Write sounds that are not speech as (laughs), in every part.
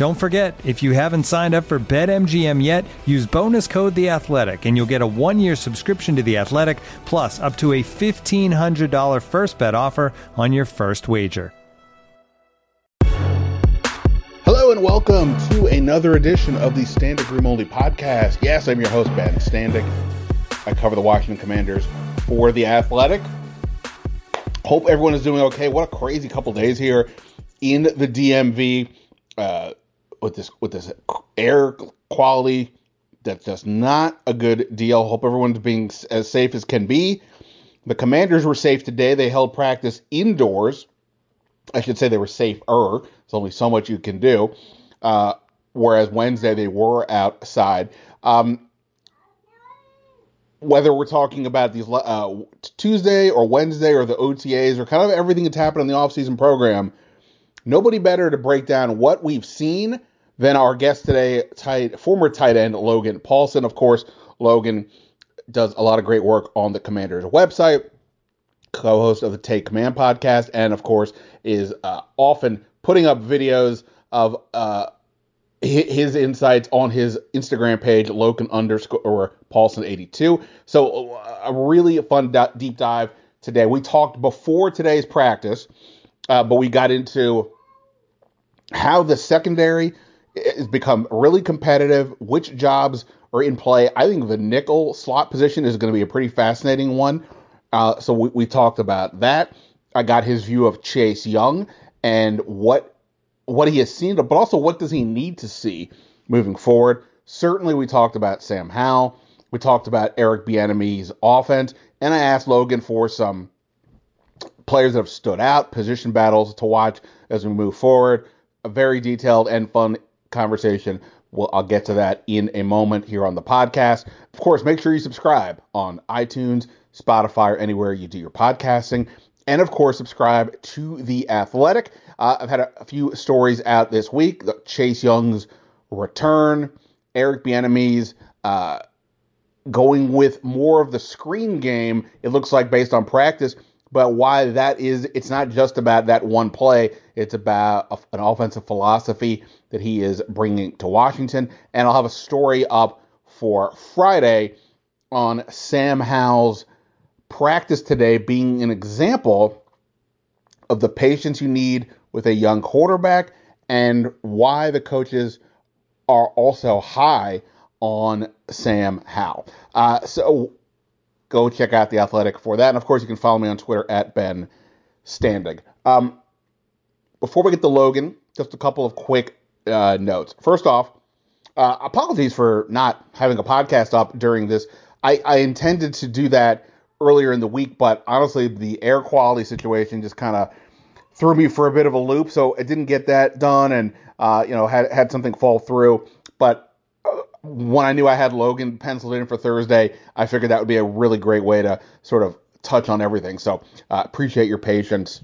Don't forget, if you haven't signed up for BetMGM yet, use bonus code The Athletic, and you'll get a one-year subscription to The Athletic, plus up to a fifteen hundred dollar first bet offer on your first wager. Hello and welcome to another edition of the Standig Room Only podcast. Yes, I'm your host Ben Standig. I cover the Washington Commanders for The Athletic. Hope everyone is doing okay. What a crazy couple days here in the DMV. Uh, with this with this air quality that's just not a good deal. Hope everyone's being as safe as can be. The Commanders were safe today. They held practice indoors. I should say they were safer. There's only so much you can do. Uh, whereas Wednesday they were outside. Um, whether we're talking about these uh, Tuesday or Wednesday or the OTAs or kind of everything that's happened in the offseason program, nobody better to break down what we've seen then our guest today, tight, former tight end Logan Paulsen. Of course, Logan does a lot of great work on the Commander's website, co-host of the Take Command podcast, and of course is uh, often putting up videos of uh, his insights on his Instagram page, Logan underscore or Paulsen 82. So uh, a really fun deep dive today. We talked before today's practice, uh, but we got into how the secondary has become really competitive. Which jobs are in play? I think the nickel slot position is going to be a pretty fascinating one. Uh, so we, we talked about that. I got his view of Chase Young and what what he has seen, but also what does he need to see moving forward. Certainly, we talked about Sam Howell. We talked about Eric Bieniemy's offense, and I asked Logan for some players that have stood out, position battles to watch as we move forward. A very detailed and fun conversation. Well, I'll get to that in a moment here on the podcast. Of course, make sure you subscribe on iTunes, Spotify, or anywhere you do your podcasting. And of course, subscribe to The Athletic. Uh, I've had a, a, few stories out this week Chase Young's return, Eric Bieniemy's uh, going with more of the screen game, it looks like, based on practice but why that is it's not just about that one play. It's about a, an offensive philosophy that he is bringing to washington. And i'll have a story up for friday on sam howell's practice today being an example of the patience you need with a young quarterback and why the coaches are also high on sam howell. Uh, so go check out The Athletic for that. And of course, you can follow me on Twitter at Ben Standig. Um, before we get to Logan, just a couple of quick uh, notes. First off, uh, apologies for not having a podcast up during this. I, I, intended to do that earlier in the week, but honestly, the air quality situation just kind of threw me for a bit of a loop, so I didn't get that done, and uh, you know had had something fall through. But when I knew I had Logan penciled in for Thursday, I figured that would be a really great way to sort of touch on everything. So uh, appreciate your patience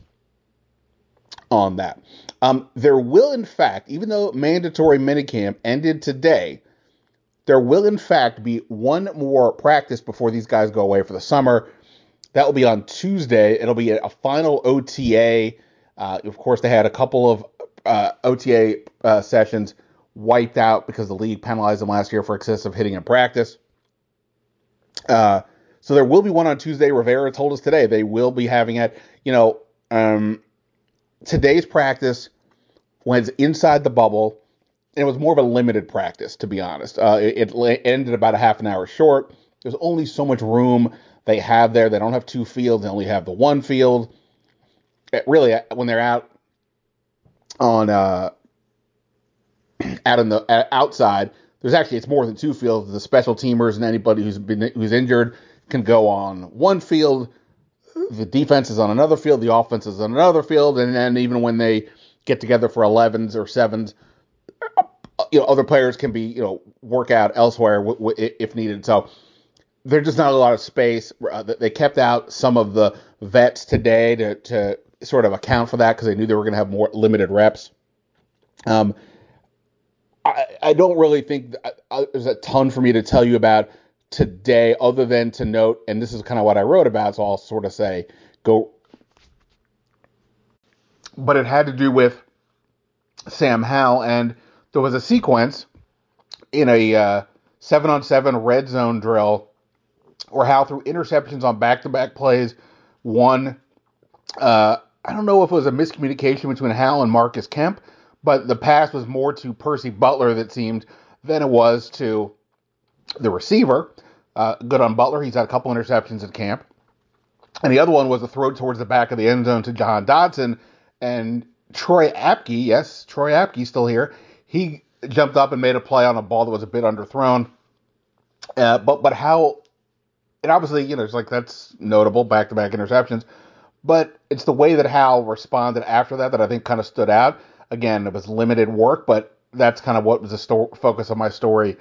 on that. Um, there will, in fact, even though mandatory minicamp ended today, there will, in fact, be one more practice before these guys go away for the summer. That will be on Tuesday. It'll be a final OTA. Uh, of course, they had a couple of uh, OTA uh, sessions wiped out because the league penalized them last year for excessive hitting in practice. Uh, so there will be one on Tuesday. Rivera told us today they will be having it. You know, um, today's practice was inside the bubble. It was more of a limited practice, to be honest. Uh, it, it ended about a half an hour short. There's only so much room they have there. They don't have two fields; they only have the one field. It really, when they're out on uh, out in the outside, there's actually it's more than two fields. The special teamers and anybody who's been who's injured can go on one field. The defense is on another field. The offense is on another field, and then even when they get together for 11s or sevens, you know, other players can be you know work out elsewhere if needed. So there's just not a lot of space. Uh, they kept out some of the vets today to to sort of account for that because they knew they were going to have more limited reps. Um, I, I don't really think there's a ton for me to tell you about today, other than to note, and this is kind of what I wrote about, so I'll sort of say go. But it had to do with Sam Howell, and there was a sequence in a uh, seven on seven red zone drill where Howell threw interceptions on back to back plays. One, uh, I don't know if it was a miscommunication between Howell and Marcus Kemp but the pass was more to Percy Butler that seemed than it was to the receiver. Uh, good on Butler. He's had a couple interceptions at camp. And the other one was a throw towards the back of the end zone to Jahan Dotson. And Troy Apke, yes, Troy Apke still here. He jumped up and made a play on a ball that was a bit underthrown. Uh, but but how, and obviously, you know, it's like that's notable back to back interceptions. But it's the way that Howell responded after that that I think kind of stood out. Again, it was limited work, but that's kind of what was the sto- focus of my story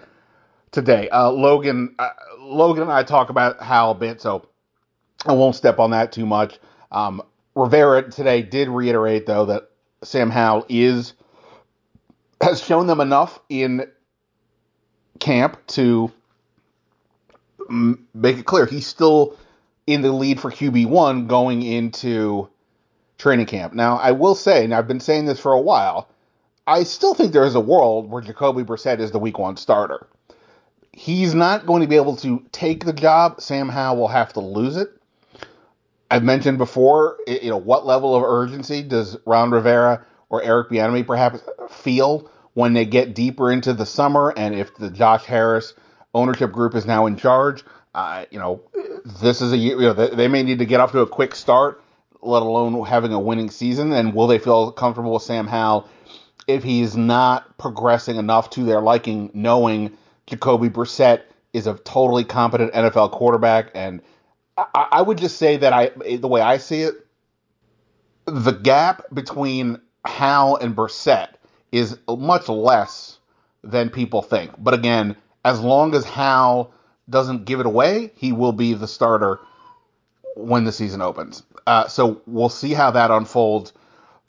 today. Uh, Logan, uh, Logan and I talk about Howell a bit, so I won't step on that too much. Um, Rivera today did reiterate though that Sam Howell is has shown them enough in camp to make it clear he's still in the lead for QB one going into training camp. Now, I will say, and I've been saying this for a while, I still think there is a world where Jacoby Brissett is the week one starter. He's not going to be able to take the job. Sam Howell will have to lose it. I've mentioned before, you know, what level of urgency does Ron Rivera or Eric Bieniemy perhaps feel when they get deeper into the summer, and if the Josh Harris ownership group is now in charge, uh, you know, this is a year. You know, they may need to get off to a quick start let alone having a winning season? And will they feel comfortable with Sam Howell if he's not progressing enough to their liking, knowing Jacoby Brissett is a totally competent NFL quarterback? And I, I would just say that I, the way I see it, the gap between Howell and Brissett is much less than people think. But again, as long as Howell doesn't give it away, he will be the starter when the season opens. Uh, so we'll see how that unfolds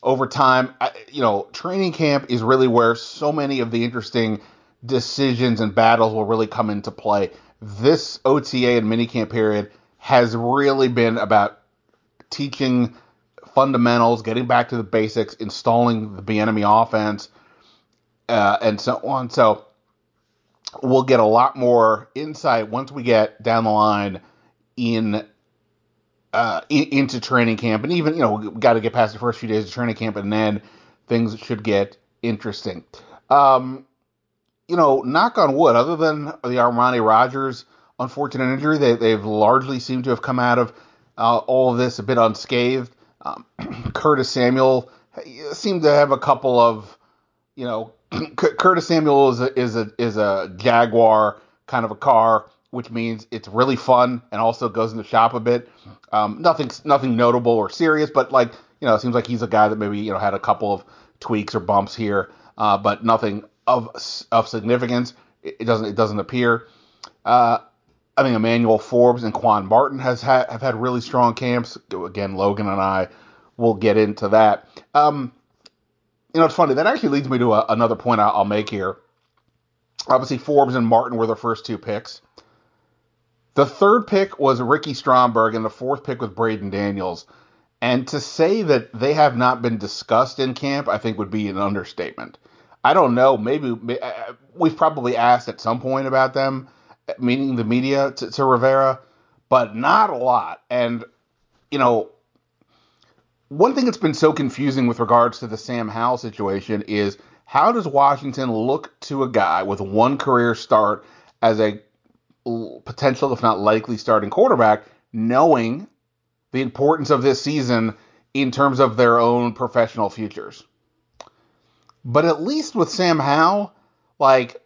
over time. I, you know, training camp is really where so many of the interesting decisions and battles will really come into play. This OTA and minicamp period has really been about teaching fundamentals, getting back to the basics, installing the Bieniemy offense, uh, and so on. So we'll get a lot more insight once we get down the line in uh, into training camp, and even you know got to get past the first few days of training camp, and then things should get interesting. Um, you know, knock on wood. Other than the Armani Rogers unfortunate injury, they they've largely seemed to have come out of uh, all of this a bit unscathed. Um, (clears throat) Curtis Samuel seemed to have a couple of, you know, (clears throat) Curtis Samuel is a, is a is a Jaguar kind of a car which means it's really fun and also goes in the shop a bit. Um, nothing nothing notable or serious, but like you know, it seems like he's a guy that maybe you know had a couple of tweaks or bumps here, uh, but nothing of of significance. It, doesn't it doesn't appear. Uh, I think Emmanuel Forbes and Quan Martin has ha- have had really strong camps. Again, Logan and I will get into that. Um, you know, it's funny. That actually leads me to a, another point I'll, I'll make here. Obviously, Forbes and Martin were the first two picks. The third pick was Ricky Stromberg, and the fourth pick was Braden Daniels. And to say that they have not been discussed in camp, I think would be an understatement. I don't know. Maybe uh, uh, we've probably asked at some point about them, meaning the media to, to Rivera, but not a lot. And you know, one thing that's been so confusing with regards to the Sam Howell situation is how does Washington look to a guy with one career start as a potential, if not likely, starting quarterback, knowing the importance of this season in terms of their own professional futures? But at least with Sam Howell, like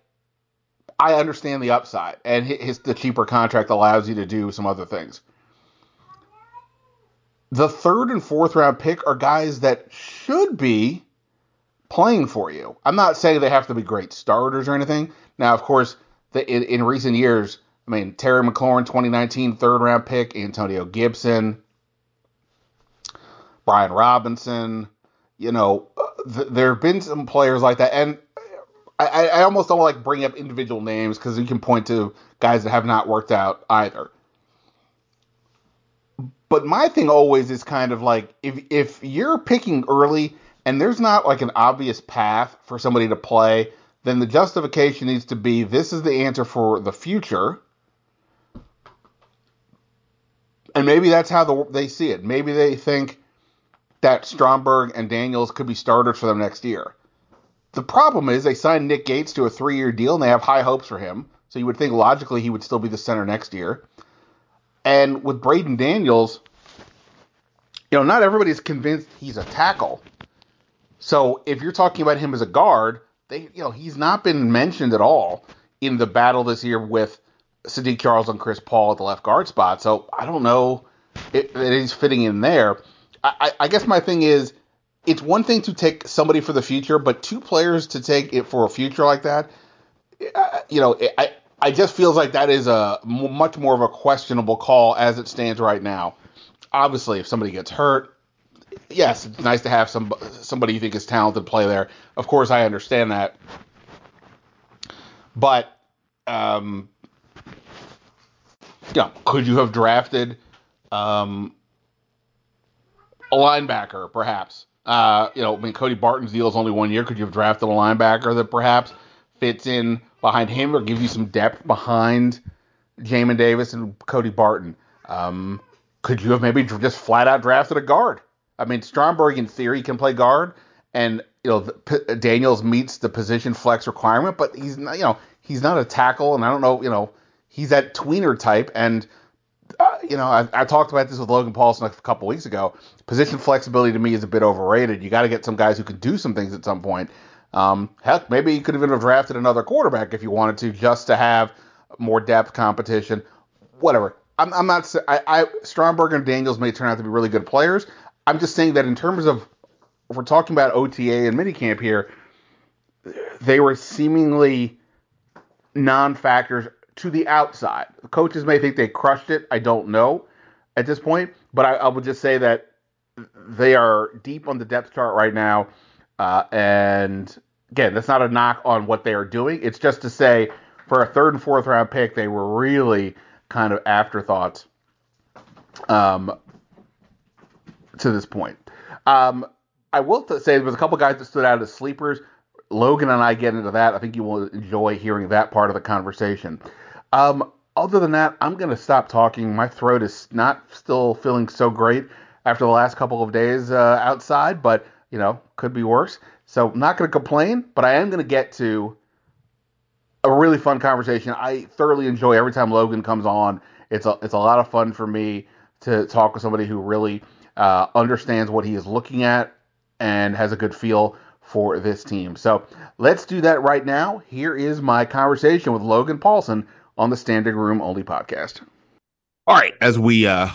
I understand the upside, and his the cheaper contract allows you to do some other things. The third and fourth round pick are guys that should be playing for you. I'm not saying they have to be great starters or anything. Now, of course, the, in, in recent years, I mean, Terry McLaurin, 2019 third round pick, Antonio Gibson, Brian Robinson. You know, uh, th- there have been some players like that, and I, I almost don't like bring up individual names because you can point to guys that have not worked out either. But my thing always is kind of like if if you're picking early and there's not like an obvious path for somebody to play, then the justification needs to be this is the answer for the future. And maybe that's how the, they see it. Maybe they think that Stromberg and Daniels could be starters for them next year. The problem is they signed Nick Gates to a three year deal and they have high hopes for him. So you would think logically he would still be the center next year. And with Braden Daniels, you know, not everybody's convinced he's a tackle. So if you're talking about him as a guard, they you know, he's not been mentioned at all in the battle this year with Saahdiq Charles and Chris Paul at the left guard spot. So I don't know if, he's fitting in there. I, I guess my thing is it's one thing to take somebody for the future, but two players to take it for a future like that, you know, I I just feels like that is a much more of a questionable call as it stands right now. Obviously, if somebody gets hurt, yes, it's nice to have some somebody you think is talented play there. Of course, I understand that, but um, yeah, could you have drafted um, a linebacker, perhaps? Uh, you know, I mean, Cody Barton's deal is only one year. Could you have drafted a linebacker that perhaps fits in behind him or gives you some depth behind Jamin Davis and Cody Barton? Um, could you have maybe just flat out drafted a guard? I mean, Stromberg in theory can play guard, and you know the, Daniels meets the position flex requirement, but he's not, you know he's not a tackle, and I don't know, you know, he's that tweener type, and uh, you know, I, I, talked about this with Logan Paulsen a couple weeks ago. Position flexibility to me is a bit overrated. You got to get some guys who can do some things at some point. Um, heck, maybe you could even have drafted another quarterback if you wanted to, just to have more depth competition. Whatever. I'm, I'm not. I, I Stromberg and Daniels may turn out to be really good players. I'm just saying that in terms of if we're talking about OTA and minicamp here, they were seemingly non-factors to the outside. The coaches may think they crushed it. I don't know at this point, but I, I would just say that they are deep on the depth chart right now. Uh, and again, that's not a knock on what they are doing. It's just to say for a third and fourth round pick, they were really kind of afterthoughts um, to this point. Um, I will say there was a couple guys that stood out as sleepers. Logan and I get into that. I think you will enjoy hearing that part of the conversation. Um, other than that, I'm going to stop talking. My throat is not still feeling so great after the last couple of days uh, outside, but you know, could be worse. So I'm not going to complain, but I am going to get to a really fun conversation. I thoroughly enjoy every time Logan comes on. It's a it's a lot of fun for me to talk with somebody who really uh, understands what he is looking at and has a good feel for this team. So let's do that right now. Here is my conversation with Logan Paulsen on the Standig Room Only podcast. All right, as we uh,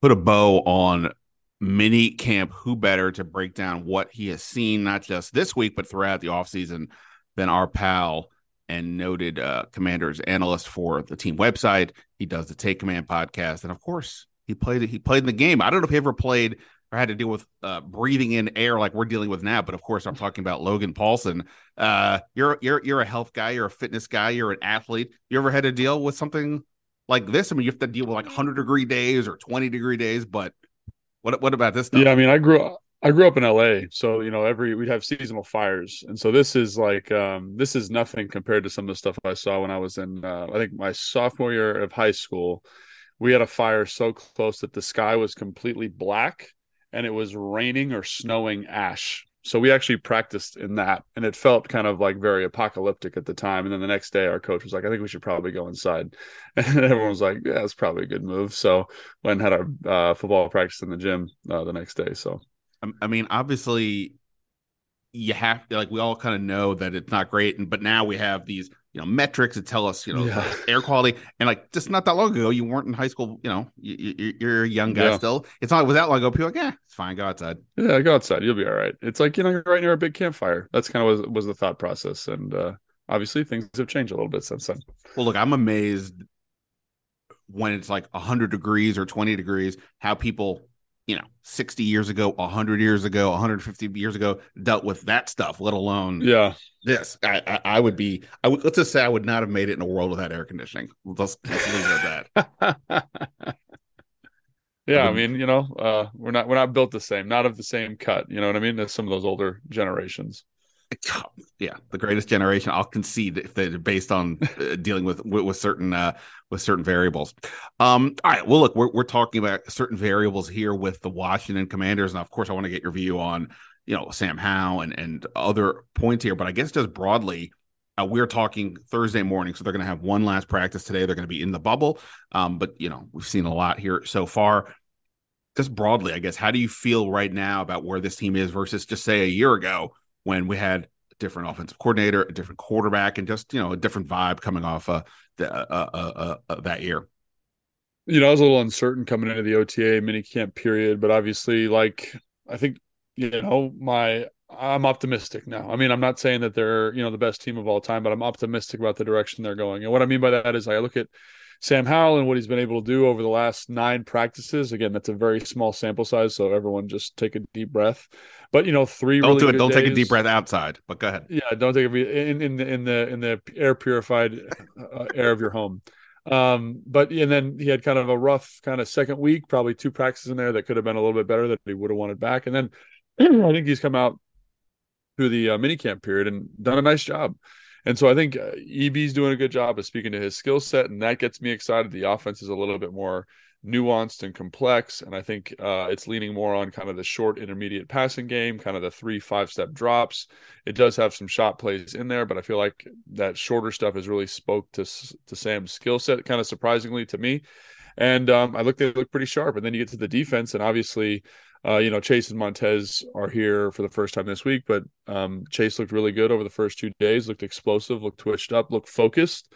put a bow on mini camp, who better to break down what he has seen, not just this week, but throughout the offseason, than our pal and noted uh, commanders analyst for the team website. He does the Take Command podcast, and of course, he played he played in the game. I don't know if he ever played or had to deal with uh, breathing in air like we're dealing with now. But of course, I'm talking about Logan Paulsen. Uh, you're you're you're a health guy, you're a fitness guy, you're an athlete. You ever had to deal with something like this? I mean, you have to deal with like 100 degree days or 20 degree days. But what what about this? Stuff? Yeah, I mean, I grew up. I grew up in LA, so you know every we'd have seasonal fires, and so this is like um, this is nothing compared to some of the stuff I saw when I was in uh, I think my sophomore year of high school. We had a fire so close that the sky was completely black and it was raining or snowing ash. So we actually practiced in that, and it felt kind of like very apocalyptic at the time. And then the next day, our coach was like, "I think we should probably go inside," (laughs) and everyone was like, "Yeah, it's probably a good move." So went and had our uh, football practice in the gym uh, the next day. So I mean, obviously, you have to like we all kind of know that it's not great, and but now we have these you know metrics that tell us you know Yeah. (laughs) air quality, and like just not that long ago, you weren't in high school. You know, you, you, you're a young guy Yeah. still. It's not without long ago. People are like, yeah, it's fine. Go outside. yeah, go outside, you'll be all right. It's like you know, you're right near a big campfire. That's kind of was was the thought process, and uh, obviously things have changed a little bit since then. Well, look, I'm amazed when it's like 100 degrees or 20 degrees, how people, you know, 60 years ago, 100 years ago, 150 years ago dealt with that stuff, let alone Yeah, this. I, I, I would be, I would, let's just say I would not have made it in a world without air conditioning. Let's, let's leave it at that. (laughs) yeah, I mean, you know, uh, we're not we're not built the same, not of the same cut. You know what I mean? As some of those older generations. Yeah, the greatest generation. I'll concede if they're based on uh, dealing with, with certain uh with certain variables. Um, all right. Well, look, we're we're talking about certain variables here with the Washington Commanders, and of course, I want to get your view on you know Sam Howell and and other points here. But I guess just broadly, uh, we're talking Thursday morning, so they're going to have one last practice today. They're going to be in the bubble, um, but you know we've seen a lot here so far. Just broadly, I guess, how do you feel right now about where this team is versus just say a year ago when we had a different offensive coordinator, a different quarterback, and just you know a different vibe coming off uh, the, uh, uh, uh, uh, that year? You know, I was a little uncertain coming into the OTA minicamp period, but obviously, like I think you know, my I'm optimistic now. I mean, I'm not saying that they're you know the best team of all time, but I'm optimistic about the direction they're going. And what I mean by that is, I look at Sam Howell and what he's been able to do over the last nine practices. Again, that's a very small sample size, so everyone just take a deep breath. But you know, 3 Don't really do it. Don't take a deep breath outside. But go ahead. yeah, don't take a in in the in the in the air purified uh, air of your home. Um, but and then he had kind of a rough kind of second week, probably two practices in there that could have been a little bit better that he would have wanted back. And then (clears throat) I think he's come out through the uh, minicamp period and done a nice job. And so I think uh, EB's doing a good job of speaking to his skill set, and that gets me excited. The offense is a little bit more nuanced and complex, and I think uh, it's leaning more on kind of the short, intermediate passing game, kind of the three, five step drops. It does have some shot plays in there, but I feel like that shorter stuff has really spoke to to Sam's skill set, kind of surprisingly to me. And um, I look, they look pretty sharp. And then you get to the defense, and obviously, uh, you know, Chase and Montez are here for the first time this week, but um, Chase looked really good over the first two days, looked explosive, looked twitched up, looked focused,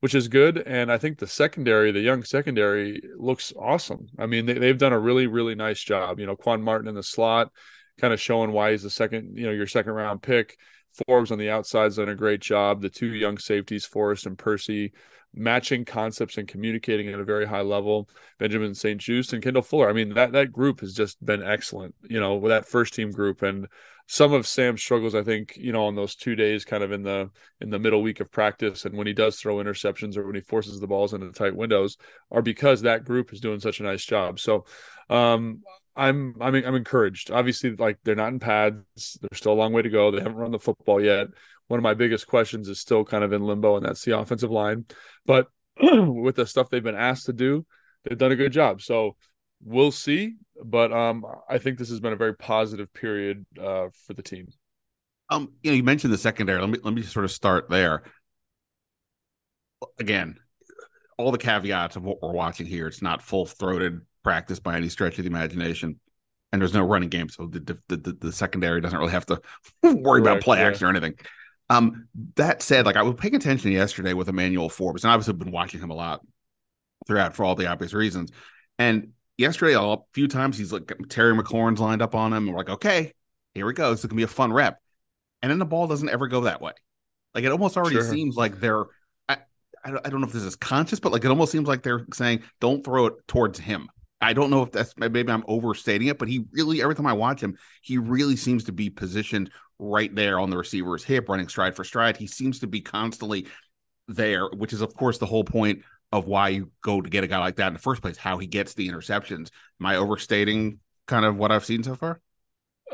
which is good. And I think the secondary, the young secondary, looks awesome. I mean, they, they've done a really, really nice job. You know, Quan Martin in the slot, kind of showing why he's the second, you know, your second round pick. Forbes on the outside's done a great job. The two young safeties, Forrest and Percy, matching concepts and communicating at a very high level. Benjamin St. Juste and Kendall Fuller. I mean, that that group has just been excellent, you know, with that first team group. And some of Sam's struggles, I think, you know, on those two days kind of in the in the middle week of practice and when he does throw interceptions or when he forces the balls into tight windows are because that group is doing such a nice job. So um I'm I'm I'm encouraged. Obviously, like they're not in pads. There's still a long way to go. They haven't run the football yet. One of my biggest questions is still kind of in limbo, and that's the offensive line. But (clears throat) with the stuff they've been asked to do, they've done a good job. So we'll see. But um, I think this has been a very positive period uh, for the team. Um, you know, you mentioned the secondary. Let me let me sort of start there. Again, all the caveats of what we're watching here. It's not full throated practice by any stretch of the imagination, and there's no running game, so the the, the, the secondary doesn't really have to (laughs) worry about play yeah. action or anything. Um, that said, like I was paying attention yesterday with Emmanuel Forbes, and obviously I've been watching him a lot throughout for all the obvious reasons. And yesterday, a few times he's like Terry McLaurin's lined up on him, and we're like, okay, here we go. This is gonna be a fun rep. And then the ball doesn't ever go that way. Like it almost already Sure. seems like they're. I I don't know if this is conscious, but like it almost seems like they're saying, "Don't throw it towards him." I don't know if that's maybe I'm overstating it, but he really every time I watch him, he really seems to be positioned right there on the receiver's hip, running stride for stride. He seems to be constantly there, which is of course the whole point of why you go to get a guy like that in the first place. How he gets the interceptions. Am I overstating kind of what I've seen so far?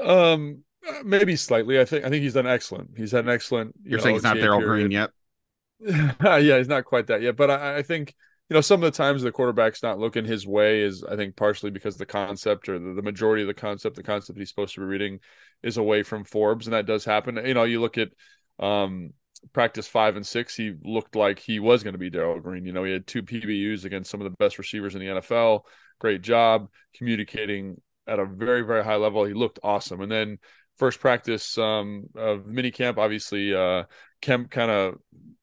Um, maybe slightly. I think I think he's done excellent. He's had an excellent. you You're know, saying he's not Darrell. Green yet? (laughs) yeah, he's not quite that yet, but I, I think you know, some of the times the quarterback's not looking his way is, I think, partially because the concept or the, the majority of the concept, the concept he's supposed to be reading, is away from Forbes, and that does happen. You know, you look at um, practice five and six, he looked like he was going to be Darrell Green. You know, he had two PBUs against some of the best receivers in the NFL. Great job communicating at a very, very high level. He looked awesome. And then first practice um, of mini camp, obviously, uh, Kemp kind of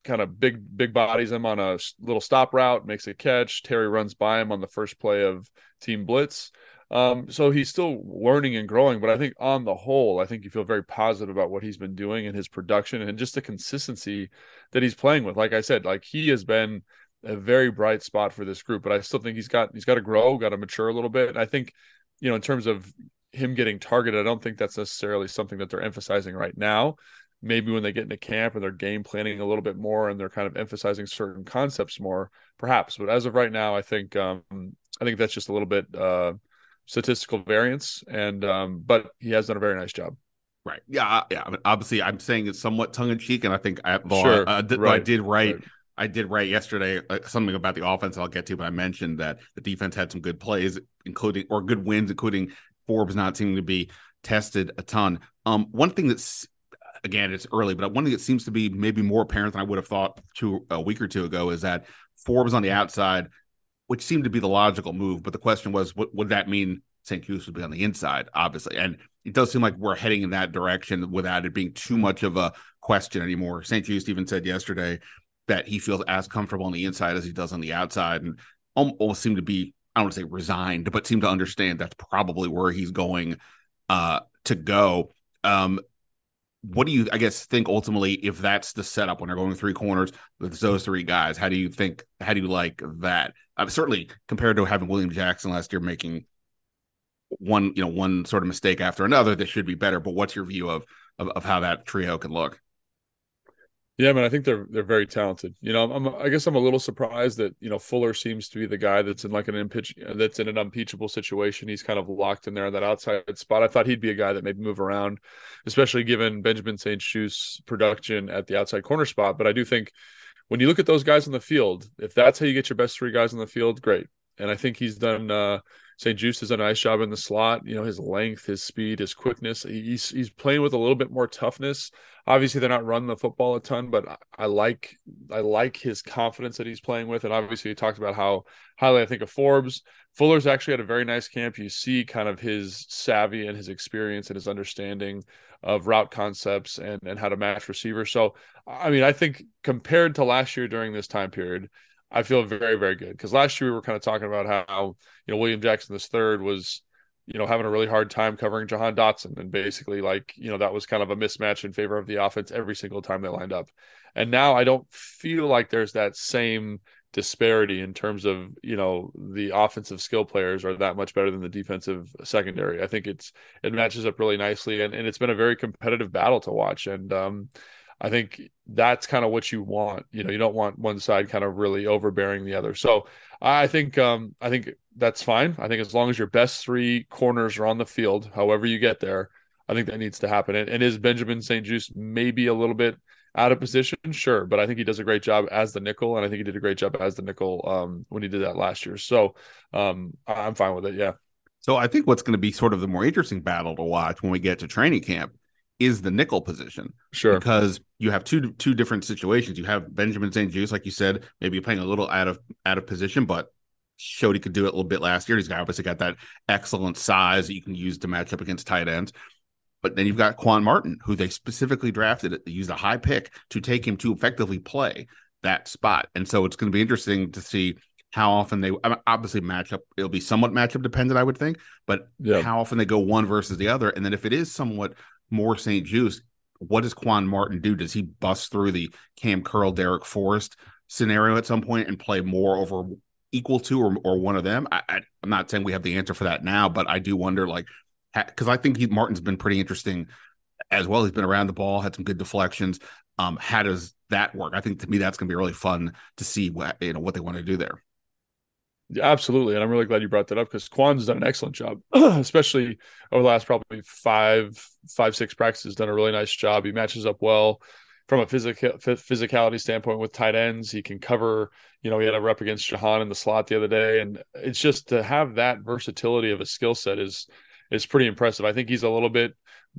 kind of big big bodies him on a little stop route, makes a catch. Terry runs by him on the first play of team blitz. Um, so he's still learning and growing, but I think on the whole, I think you feel very positive about what he's been doing and his production and just the consistency that he's playing with. Like I said, like he has been a very bright spot for this group, but I still think he's got he's got to grow, got to mature a little bit. And I think, you know, in terms of him getting targeted, I don't think that's necessarily something that they're emphasizing right now. Maybe when they get into camp and they're game planning a little bit more and they're kind of emphasizing certain concepts more, perhaps. But as of right now, I think um, I think that's just a little bit uh, statistical variance, and um, but he has done a very nice job. Right. Yeah. Yeah. I mean, obviously, I'm saying it's somewhat tongue in cheek, and I think I, well, sure. I, I, did, right. I did write. Right. I did write yesterday uh, something about the offense. I'll get to, but I mentioned that the defense had some good plays, including or good wins, including Forbes not seeming to be tested a ton. Um, one thing that's again, it's early, but one thing that seems to be maybe more apparent than I would have thought two a week or two ago is that Forbes on the outside which seemed to be the logical move. But the question was, what would that mean? St-Juste would be on the inside, obviously, and it does seem like we're heading in that direction without it being too much of a question anymore. St-Juste even said yesterday that he feels as comfortable on the inside as he does on the outside, and almost seemed to be I don't want to say resigned, but seemed to understand that's probably where he's going uh, to go. Um, what do you i guess think ultimately if that's the setup when they're going three corners with those three guys how do you think how do you like that? Uh, certainly compared to having william jackson last year making one you know one sort of mistake after another that should be better but what's your view of of, of how that trio can look yeah, man, I think they're they're very talented. You know, I'm I guess I'm a little surprised that you know Fuller seems to be the guy that's in like an impeach that's in an unimpeachable situation. He's kind of locked in there in that outside spot. I thought he'd be a guy that maybe move around, especially given Benjamin St-Juste production at the outside corner spot. But I do think when you look at those guys on the field, if that's how you get your best three guys on the field, great. And I think he's done uh, St-Juste has done a nice job in the slot. You know, his length, his speed, his quickness. He's he's playing with a little bit more toughness. Obviously, they're not running the football a ton, but I, I like I like his confidence that he's playing with. And obviously, he talked about how highly I think of Forbes. Fuller's actually had a very nice camp. You see kind of his savvy and his experience and his understanding of route concepts and and how to match receivers. So, I mean, I think compared to last year during this time period, I feel very, very good. Because last year we were kind of talking about how you know William Jackson this third was you know having a really hard time covering Jahan Dotson and basically like you know that was kind of a mismatch in favor of the offense every single time they lined up, and now I don't feel like there's that same disparity in terms of you know the offensive skill players are that much better than the defensive secondary. I think it's it matches up really nicely and, and it's been a very competitive battle to watch. And um I think that's kind of what you want. You know, you don't want one side kind of really overbearing the other. So I think um, I think that's fine. I think as long as your best three corners are on the field, however you get there, I think that needs to happen. And, and is Benjamin St. Juste maybe a little bit out of position? Sure, but I think he does a great job as the nickel, and I think he did a great job as the nickel um, when he did that last year. So um, I'm fine with it. Yeah. So I think what's going to be sort of the more interesting battle to watch when we get to training camp is the nickel position. Sure. Because you have two two different situations. You have Benjamin St. Juste, like you said, maybe playing a little out of out of position, but showed he could do it a little bit last year. He's got obviously got that excellent size that you can use to match up against tight ends. But then you've got Quan Martin, who they specifically drafted, they used a high pick to take him to effectively play that spot. And so it's going to be interesting to see how often they obviously match up. It'll be somewhat matchup dependent, I would think, but yeah. how often they go one versus the other. And then if it is somewhat more St-Juste, what does Quan Martin do? Does he bust through the Cam Curl, Darrick Forrest scenario at some point and play more over equal to or, or one of them? I, I, am not saying we have the answer for that now, but I do wonder, like, because I think he, Martin's been pretty interesting as well. He's been around the ball, had some good deflections. Um, how does that work? I think to me that's going to be really fun to see what you know what they want to do there. Absolutely. And I'm really glad you brought that up because Quan's done an excellent job, (clears throat) especially over the last probably five, five, six practices, done a really nice job. He matches up well. from a physical physicality standpoint with tight ends. He can cover, you know, he had a rep against Jahan in the slot the other day. And it's just to have that versatility of a skill set is is pretty impressive. I think he's a little bit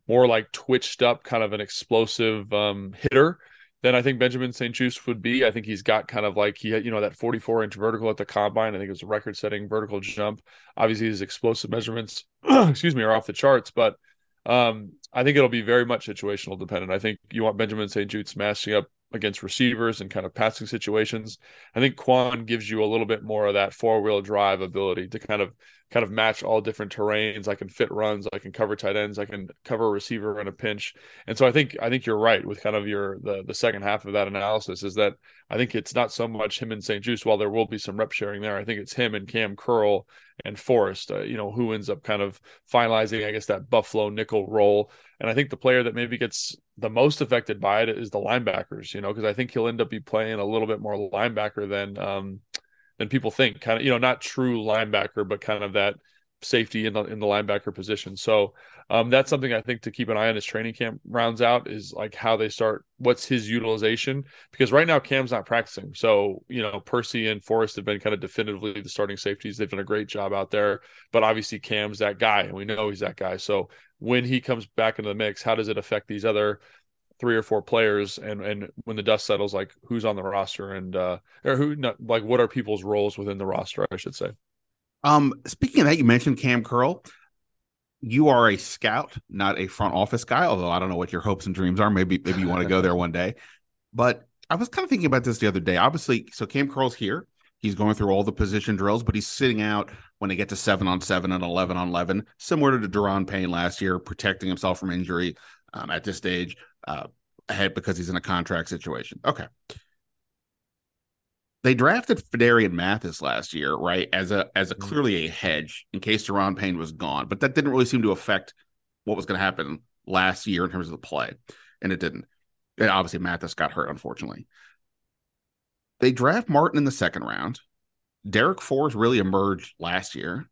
more like twitched up, kind of an explosive um, hitter than I think Benjamin St-Juste would be. I think he's got kind of like he had, you know, that 44 inch vertical at the combine. I think it was a record setting vertical jump. Obviously, his explosive measurements, (clears throat) excuse me, are off the charts, but um, I think it'll be very much situational dependent. I think you want Benjamin St-Juste smashing up against receivers and kind of passing situations. I think Quan gives you a little bit more of that four wheel drive ability to kind of kind of match all different terrains. I can fit runs, I can cover tight ends, I can cover a receiver in a pinch. And so I think I think you're right with kind of your the the second half of that analysis is that I think it's not so much him and St. Juste, while there will be some rep sharing there. I think it's him and Cam Curl and Forrest, uh, you know, who ends up kind of finalizing I guess that Buffalo nickel role. And I think the player that maybe gets the most affected by it is the linebackers, you know, because I think he'll end up be playing a little bit more linebacker than um than people think. Kind of, you know, not true linebacker, but kind of that safety in the in the linebacker position. So um, that's something I think to keep an eye on as training camp rounds out is like how they start. What's his utilization? Because right now Cam's not practicing. So you know Percy and Forrest have been kind of definitively the starting safeties. They've done a great job out there. But obviously Cam's that guy, and we know he's that guy. So when he comes back into the mix, how does it affect these other three or four players and and when the dust settles like who's on the roster and uh or who not, like what are people's roles within the roster i should say? Um speaking of that you mentioned cam curl. You are a scout not a front office guy although i don't know what your hopes and dreams are. Maybe maybe you want to go there one day. But i was kind of thinking about this the other day. Obviously so cam curl's here. He's going through all the position drills but he's sitting out when they get to seven on seven and 11 on 11 similar to Daron Payne last year protecting himself from injury um, at this stage uh, ahead because he's in a contract situation. Okay. They drafted Phidarian Mathis last year, right? As a as a mm-hmm. clearly a hedge in case Daron Payne was gone, but that didn't really seem to affect what was going to happen last year in terms of the play, and it didn't. And obviously, Mathis got hurt, unfortunately. They draft Martin in the second round. Darrick Forrest really emerged last year.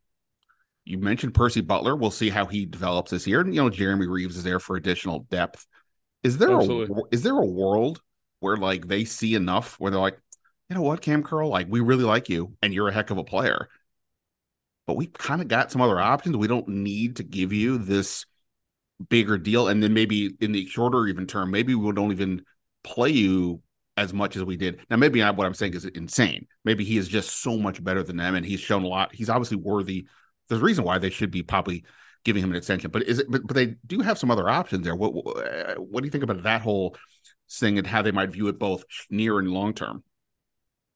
You mentioned Percy Butler. We'll see how he develops this year. And you know, Jeremy Reaves is there for additional depth. Is there Absolutely. a is there a world where like they see enough where they're like, you know what, Cam Curl, like we really like you and you're a heck of a player, but we kind of got some other options. We don't need to give you this bigger deal, and then maybe in the shorter even term, maybe we don't even play you as much as we did. Now, maybe what I'm saying is insane. Maybe he is just so much better than them, and he's shown a lot. He's obviously worthy. There's a reason why they should be probably giving him an extension. But is it? But, but they do have some other options there. What What do you think about that whole thing and how they might view it both near and long term?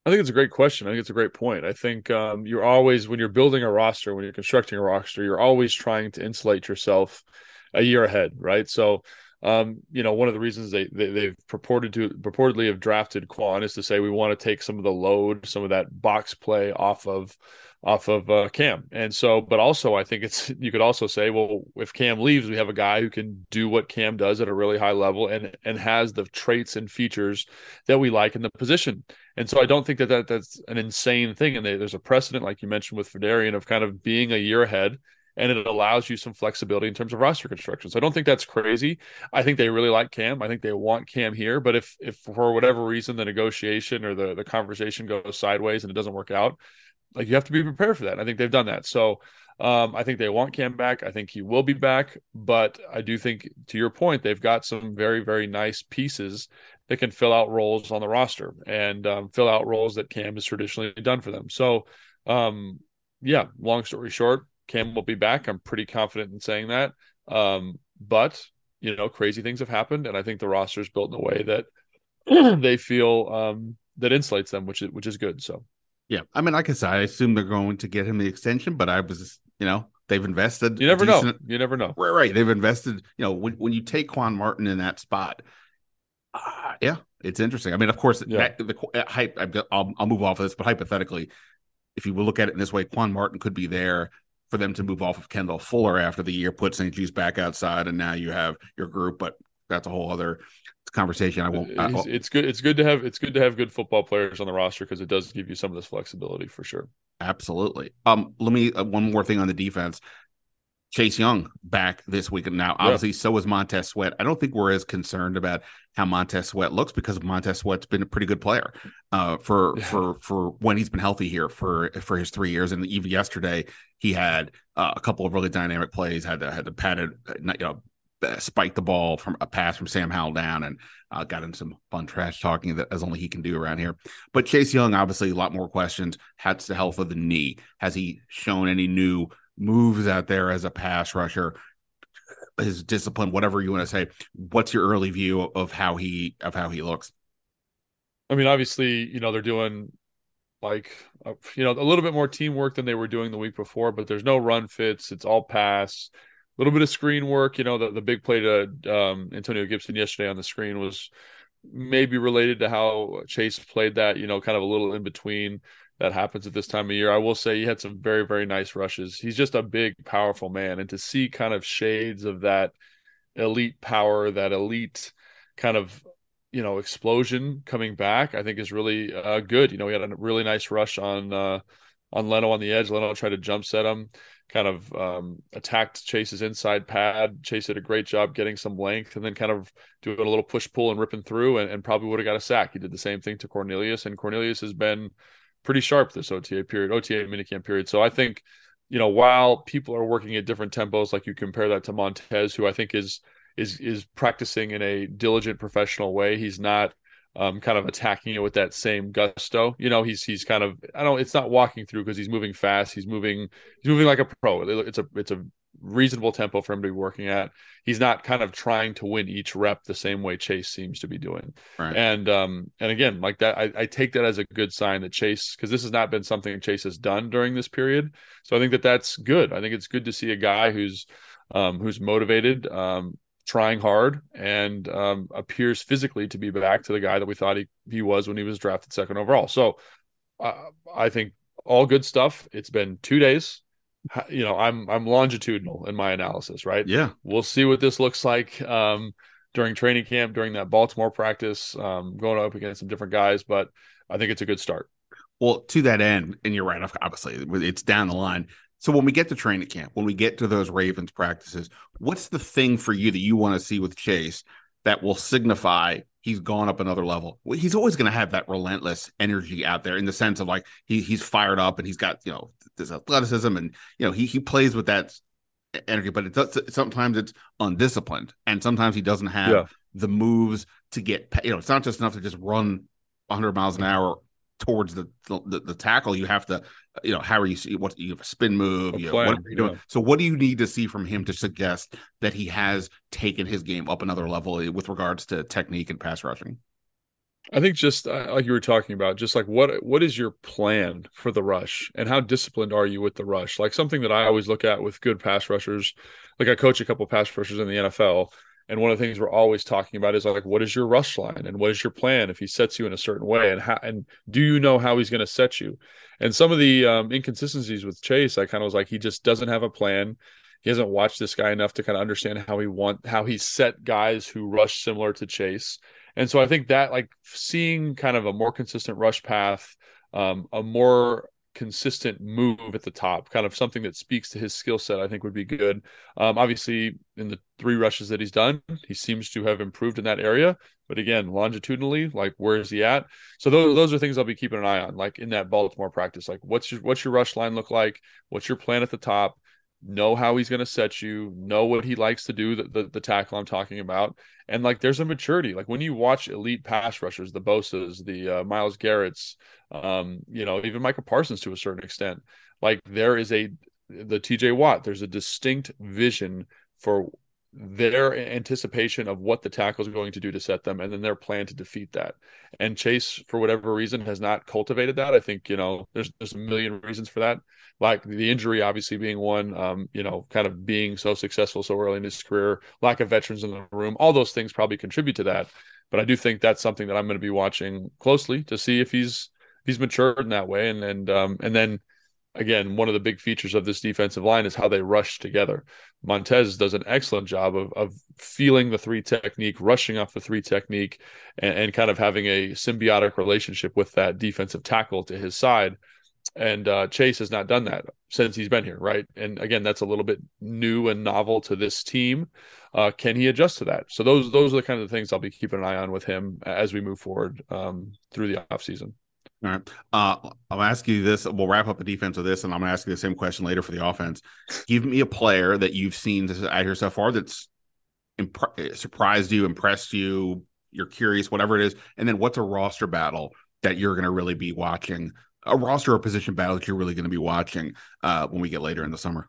I think it's a great question. I think it's a great point. I think um, you're always when you're building a roster, when you're constructing a roster, you're always trying to insulate yourself a year ahead, right? So um, you know, one of the reasons they, they have purported to purportedly have drafted Quan is to say we want to take some of the load, some of that box play off of off of uh, Cam. And so, but also, I think it's (laughs) you could also say, well, if Cam leaves, we have a guy who can do what Cam does at a really high level and and has the traits and features that we like in the position. And so, I don't think that, that that's an insane thing. And they, there's a precedent, like you mentioned with Phidarian, of kind of being a year ahead. And it allows you some flexibility in terms of roster construction. So I don't think that's crazy. I think they really like Cam. I think they want Cam here. But if if for whatever reason the negotiation or the the conversation goes sideways and it doesn't work out, like you have to be prepared for that. I think they've done that. So um, I think they want Cam back. I think he will be back, but I do think, to your point, they've got some very, very nice pieces that can fill out roles on the roster and um, fill out roles that Cam has traditionally done for them. So, um, yeah, long story short, Cam will be back. I'm pretty confident in saying that. Um, but you know, crazy things have happened, and I think the roster is built in a way that (clears throat) they feel um, that insulates them, which is which is good. So. Yeah, I mean, like I said, I assume they're going to get him the extension, but I was, you know, they've invested. You never decent, know. You never know. Right, right. They've invested. You know, when when you take Quan Martin in that spot, uh, yeah, it's interesting. I mean, of course, yeah. that, the uh, hype. I'll, I'll move off of this, but hypothetically, if you look at it in this way, Quan Martin could be there for them to move off of Kendall Fuller after the year, put St-Juste back outside, and now you have your group. But that's a whole other conversation. I won't. I, it's good. It's good to have. It's good to have good football players on the roster because it does give you some of this flexibility for sure. Absolutely. Um, let me uh, one more thing on the defense. Chase Young back this week. Now, obviously, yeah. so is Montez Sweat. I don't think we're as concerned about how Montez Sweat looks because Montez Sweat's been a pretty good player uh, for yeah. for for when he's been healthy here for for his three years. And even yesterday, he had uh, a couple of really dynamic plays. Had the had the padded, uh, you know, spiked the ball from a pass from Sam Howell down and uh, got in some fun trash talking that as only he can do around here. But Chase Young, obviously, a lot more questions. How's the health of the knee? Has he shown any new moves out there as a pass rusher, his discipline, whatever you want to say. What's your early view of how he of how he looks? I mean, obviously, you know they're doing like uh, you know a little bit more teamwork than they were doing the week before, but there's no run fits. It's all pass. Little bit of screen work. You know, the, the big play to um, Antonio Gibson yesterday on the screen was maybe related to how Chase played that. You know, kind of a little in between that happens at this time of year. I will say he had some very, very nice rushes. He's just a big, powerful man. And to see kind of shades of that elite power, that elite kind of, you know, explosion coming back, I think is really uh, good. You know, he had a really nice rush on, uh, on Leno on the edge. Leno tried to jump set him, kind of um, attacked Chase's inside pad. Chase did a great job getting some length and then kind of doing a little push pull and ripping through and, and probably would have got a sack. He did the same thing to Cornelius, and Cornelius has been pretty sharp this OTA period, OTA minicamp period. So I think, you know, while people are working at different tempos, like you compare that to Montez, who I think is is is practicing in a diligent professional way. He's not um, kind of attacking it with that same gusto. You know, he's he's kind of I don't. It's not walking through because he's moving fast. He's moving he's moving like a pro. It's a it's a reasonable tempo for him to be working at. He's not kind of trying to win each rep the same way Chase seems to be doing. Right. And um and again, like that, I, I take that as a good sign that Chase, because this has not been something Chase has done during this period. So I think that that's good. I think it's good to see a guy who's um who's motivated, um trying hard and um appears physically to be back to the guy that we thought he, he was when he was drafted second overall. So uh, I think all good stuff. It's been two days you know i'm i'm longitudinal in my analysis right yeah we'll see what this looks like um, during training camp during that baltimore practice um, going up against some different guys but i think it's a good start well to that end and you're right obviously it's down the line so when we get to training camp when we get to those ravens practices what's the thing for you that you want to see with chase that will signify he's gone up another level. He's always going to have that relentless energy out there in the sense of like he he's fired up and he's got you know this athleticism and you know he he plays with that energy, but it does sometimes it's undisciplined and sometimes he doesn't have yeah. the moves to get you know it's not just enough to just run 100 miles an mm. hour towards the, the, the tackle, you have to, you know, how are you see what you have a spin move, you know, what are you doing? Yeah. So what do you need to see from him to suggest that he has taken his game up another level with regards to technique and pass rushing? I think just uh, like you were talking about, just like what what is your plan for the rush and how disciplined are you with the rush? Like something that I always look at with good pass rushers, like I coach a couple pass rushers in the NFL and one of the things we're always talking about is like, what is your rush line and what is your plan if he sets you in a certain way and how and do you know how he's going to set you? And some of the um, inconsistencies with Chase, I kind of was like, he just doesn't have a plan. He hasn't watched this guy enough to kind of understand how he want how he set guys who rush similar to Chase. And so I think that like seeing kind of a more consistent rush path, um, a more consistent move at the top, kind of something that speaks to his skill set, I think would be good. Um, obviously, in the three rushes that he's done, he seems to have improved in that area. But again, longitudinally, like where is he at? So those those are things I'll be keeping an eye on, like in that Baltimore practice. Like what's your what's your rush line look like? What's your plan at the top? Know how he's going to set you, know what he likes to do, the, the, the, tackle I'm talking about. And like there's a maturity. Like when you watch elite pass rushers, the Bosa's, the uh, Myles Garrett's, um, you know, even Micah Parsons to a certain extent, like there is a, the TJ Watt, there's a distinct vision for their anticipation of what the tackle is going to do to set them and then their plan to defeat that. And Chase, for whatever reason, has not cultivated that. I think, you know, there's there's a million reasons for that. Like the injury obviously being one, um, you know, kind of being so successful so early in his career, lack of veterans in the room, all those things probably contribute to that. But I do think that's something that I'm going to be watching closely to see if he's he's matured in that way and and um and then again, one of the big features of this defensive line is how they rush together. Montez does an excellent job of, of feeling the three technique, rushing off the three technique, and, and kind of having a symbiotic relationship with that defensive tackle to his side. and uh, Chase has not done that since he's been here, right? And again, that's a little bit new and novel to this team. Uh, can he adjust to that? So those those are the kind of things I'll be keeping an eye on with him as we move forward um, through the offseason. All right. Uh, I'll ask you this. We'll wrap up the defense with this, and I'm going to ask you the same question later for the offense. Give me a player that you've seen out here so far that's surprised you, impressed you, you're curious, whatever it is, and then what's a roster battle that you're going to really be watching a roster or position battle that you're really going to be watching uh, when we get later in the summer?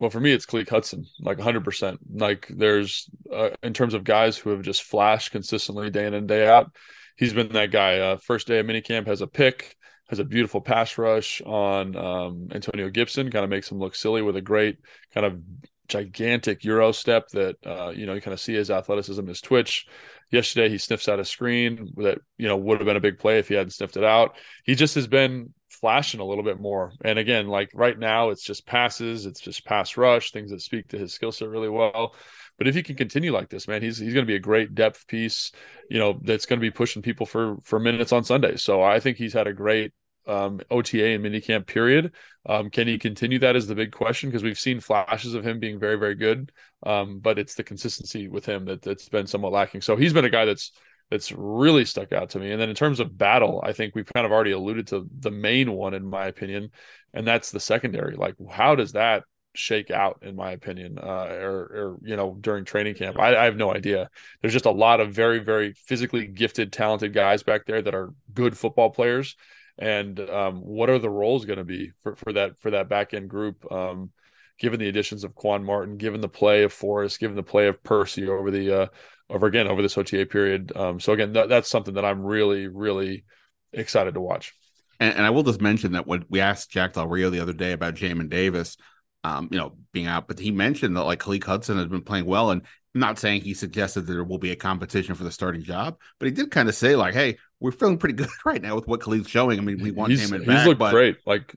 Well, for me, it's Khaleke Hudson, like 100%. Like, there's, uh, in terms of guys who have just flashed consistently day in and day out, he's been that guy. Uh, first day of minicamp has a pick, has a beautiful pass rush on um, Antonio Gibson, kind of makes him look silly with a great kind of gigantic euro step that uh, you know you kind of see his athleticism, his twitch. Yesterday he sniffs out a screen that you know would have been a big play if he hadn't sniffed it out. He just has been flashing a little bit more. And again, like right now, it's just passes, it's just pass rush, things that speak to his skill set really well. But if he can continue like this, man, he's he's going to be a great depth piece. You know, that's going to be pushing people for for minutes on Sunday. So I think he's had a great um, OTA and minicamp period. Um, can he continue that is the big question because we've seen flashes of him being very, very good. Um, but it's the consistency with him that, that's been somewhat lacking. So he's been a guy that's that's really stuck out to me. And then in terms of battle, I think we've kind of already alluded to the main one, in my opinion, and that's the secondary. Like, how does that shake out, in my opinion, uh, or, or, you know, during training camp? I, I have no idea. There's just a lot of very, very physically gifted, talented guys back there that are good football players and um, what are the roles going to be for, for that for that back end group um, given the additions of Quan Martin given the play of Forrest given the play of Percy over the uh, over again over this OTA period um, so again th- that's something that I'm really really excited to watch and, and I will just mention that when we asked Jack Del Rio the other day about Jamin Davis um, you know, being out, but he mentioned that like Khaleke Hudson has been playing well, and I'm not saying he suggested that there will be a competition for the starting job, but he did kind of say like, "Hey, we're feeling pretty good (laughs) right now with what Khalid's showing. I mean, we want him. He's looked but... great. Like,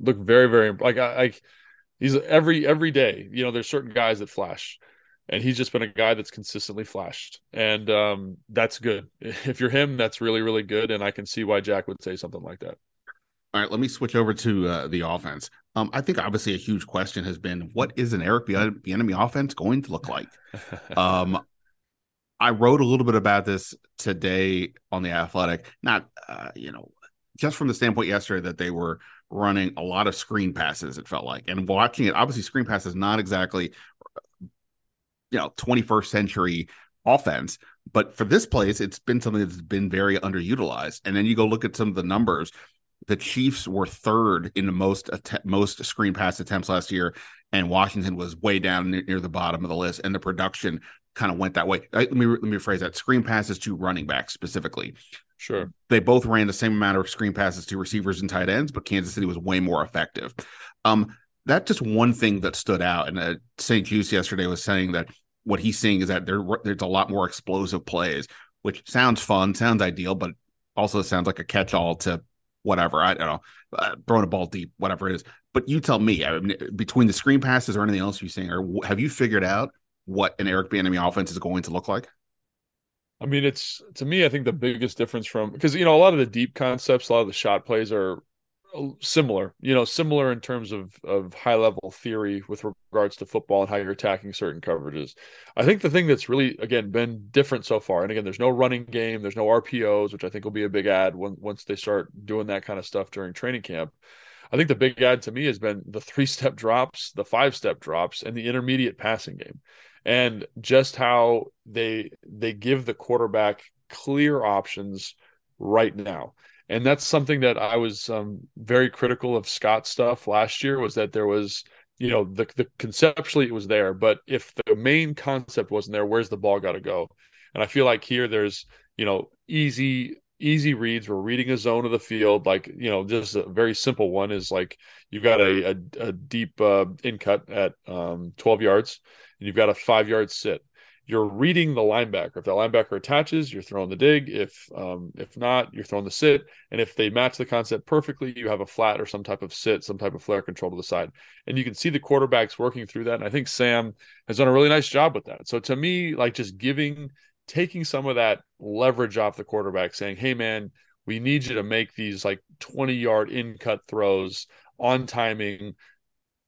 look very, very like I, like he's every every day. You know, there's certain guys that flash, and he's just been a guy that's consistently flashed, and um, that's good. (laughs) If you're him, that's really, really good, and I can see why Jack would say something like that. All right, let me switch over to uh, the offense. Um, I think obviously a huge question has been what is an Eric Bieniemy offense going to look like? (laughs) um, I wrote a little bit about this today on the Athletic. Not, uh, you know, just from the standpoint yesterday that they were running a lot of screen passes. It felt like, and watching it, obviously, screen passes not exactly, you know, 21st century offense. But for this place, it's been something that's been very underutilized. And then you go look at some of the numbers the Chiefs were third in the most att- most screen pass attempts last year, and Washington was way down near, near the bottom of the list. And the production kind of went that way. Let me let me rephrase that: screen passes to running backs specifically. Sure, they both ran the same amount of screen passes to receivers and tight ends, but Kansas City was way more effective. Um, that's just one thing that stood out. And uh, St. Juste yesterday was saying that what he's seeing is that there there's a lot more explosive plays, which sounds fun, sounds ideal, but also sounds like a catch-all to whatever. I don't know, uh, throwing a ball deep, whatever it is. But you tell me, I mean, between the screen passes or anything else you're seeing, or have you figured out what an Eric Bieniemy offense is going to look like? I mean, it's to me, I think the biggest difference from because you know a lot of the deep concepts, a lot of the shot plays are similar, you know, similar in terms of of high level theory with regards to football and how you're attacking certain coverages. I think the thing that's really again been different so far, and again, there's no running game, there's no RPOs, which I think will be a big ad when once they start doing that kind of stuff during training camp. I think the big ad to me has been the three step drops, the five step drops, and the intermediate passing game, and just how they they give the quarterback clear options right now and that's something that I was um, very critical of Scott stuff last year was that there was you know the the conceptually it was there but if the main concept wasn't there where's the ball got to go? And I feel like here there's you know easy easy reads. We're reading a zone of the field. Like you know just a very simple one is like you've got a, a, a deep uh, in cut at um, 12 yards and you've got a five yard sit you're reading the linebacker. If that linebacker attaches, you're throwing the dig. If um, if not, you're throwing the sit. And if they match the concept perfectly, you have a flat or some type of sit, some type of flare control to the side. And you can see the quarterbacks working through that. And I think Sam has done a really nice job with that. So to me, like just giving, taking some of that leverage off the quarterback, saying, "Hey, man." We need you to make these like 20 yard in cut throws on timing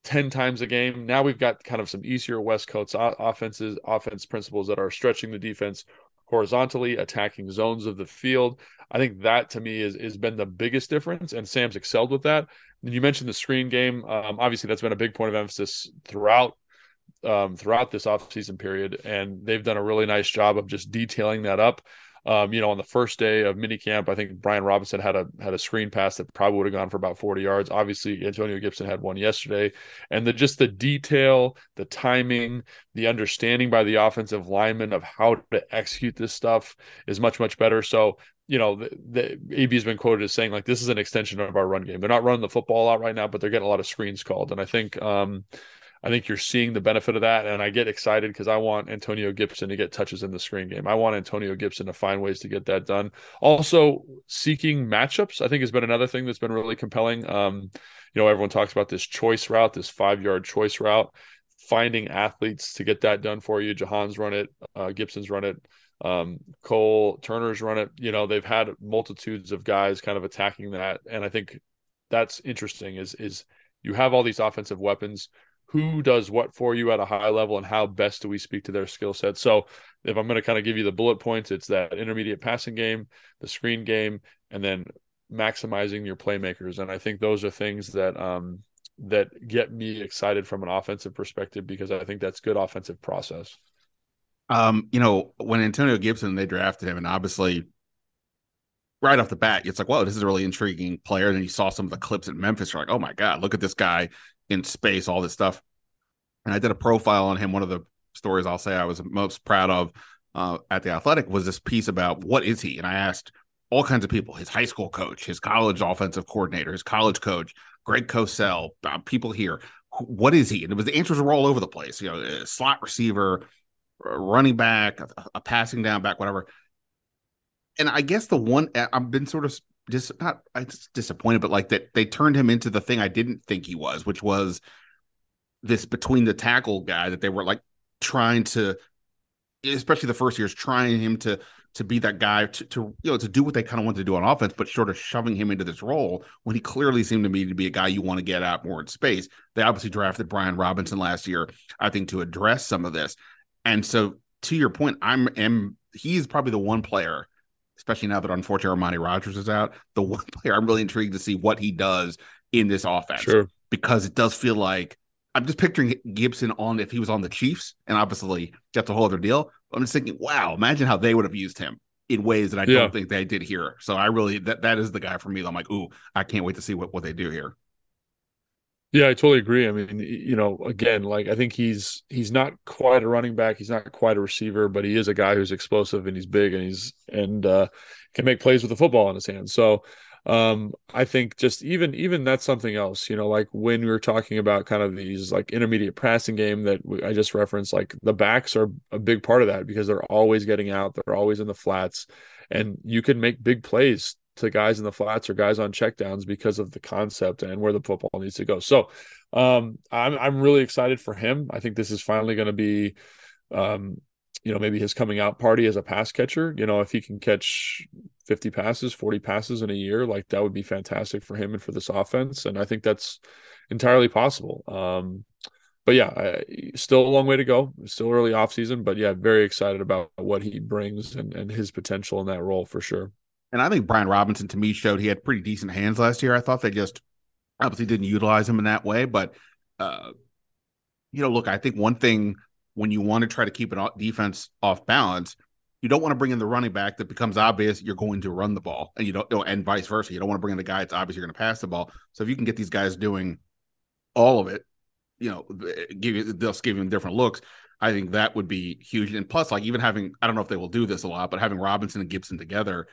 10 times a game. Now we've got kind of some easier West Coast offenses, offense principles that are stretching the defense horizontally, attacking zones of the field. I think that to me is has been the biggest difference, and Sam's excelled with that. And you mentioned the screen game. Um, obviously, that's been a big point of emphasis throughout um, throughout this offseason period, and they've done a really nice job of just detailing that up. Um, you know, on the first day of minicamp, I think Brian Robinson had a had a screen pass that probably would have gone for about 40 yards. Obviously, Antonio Gibson had one yesterday, and the just the detail, the timing, the understanding by the offensive lineman of how to execute this stuff is much much better. So you know, the, the AB has been quoted as saying like this is an extension of our run game. They're not running the football out right now, but they're getting a lot of screens called, and I think um, I think you're seeing the benefit of that. And I get excited because I want Antonio Gibson to get touches in the screen game. I want Antonio Gibson to find ways to get that done. Also, seeking matchups, I think, has been another thing that's been really compelling. Um, you know, everyone talks about this choice route, this five yard choice route, finding athletes to get that done for you. Jahan's run it, uh, Gibson's run it. Um, Cole Turner's run it. You know, they've had multitudes of guys kind of attacking that, and I think that's interesting. Is is you have all these offensive weapons who does what for you at a high level and how best do we speak to their skill set. So if I'm going to kind of give you the bullet points, it's that intermediate passing game, the screen game, and then maximizing your playmakers. And I think those are things that um, that get me excited from an offensive perspective because I think that's good offensive process. Um, you know, when Antonio Gibson they drafted him, and obviously right off the bat, it's like, well, this is a really intriguing player. And then you saw some of the clips at Memphis, you're like, oh my God, look at this guy in space, all this stuff. And I did a profile on him. One of the stories I'll say I was most proud of uh, at the Athletic was this piece about what is he? And I asked all kinds of people: his high school coach, his college offensive coordinator, his college coach, Greg Cosell, uh, people here. What is he? And it was the answers were all over the place. You know, slot receiver, running back, a, a passing down back, whatever. And I guess the one I've been sort of dis not disappointed, but like that they turned him into the thing I didn't think he was, which was this between the tackle guy that they were like trying to, especially the first years, trying him to to be that guy to, to you know to do what they kind of wanted to do on offense, but sort of shoving him into this role when he clearly seemed to me to be a guy you want to get out more in space. They obviously drafted Brian Robinson last year, I think, to address some of this. And so to your point, I'm am he's probably the one player especially now that unfortunately Armani Rogers is out. The (laughs) one player I'm really intrigued to see what he does in this offense. Sure. Because it does feel like I'm just picturing Gibson on if he was on the Chiefs, and obviously that's a whole other deal. I'm just thinking, wow, imagine how they would have used him in ways that I yeah. don't think they did here. So I really that that is the guy for me. I'm like, ooh, I can't wait to see what, what they do here. Yeah, I totally agree. I mean, you know, again, like I think he's he's not quite a running back, he's not quite a receiver, but he is a guy who's explosive and he's big and he's and uh, can make plays with the football in his hands. So um, I think just even even that's something else. You know, like when we were talking about kind of these like intermediate passing game that I just referenced, like the backs are a big part of that because they're always getting out, they're always in the flats, and you can make big plays to guys in the flats or guys on checkdowns because of the concept and where the football needs to go. So um, I'm I'm really excited for him. I think this is finally going to be, um, you know, maybe his coming out party as a pass catcher. You know, if he can catch 50 passes, 40 passes in a year, like that would be fantastic for him and for this offense. And I think that's entirely possible. Um, but yeah, I, still a long way to go. Still early off season, but yeah, very excited about what he brings and, and his potential in that role for sure. And I think Brian Robinson to me showed he had pretty decent hands last year. I thought they just obviously didn't utilize him in that way. But, uh, you know, look, I think one thing when you want to try to keep an defense off balance, you don't want to bring in the running back that becomes obvious you're going to run the ball, and you don't, and vice versa. You don't want to bring in the guy that's obvious you're going to pass the ball. So if you can get these guys doing all of it, you know, give you they'll give them different looks. I think that would be huge. And plus, like even having, I don't know if they will do this a lot, but having Robinson and Gibson together,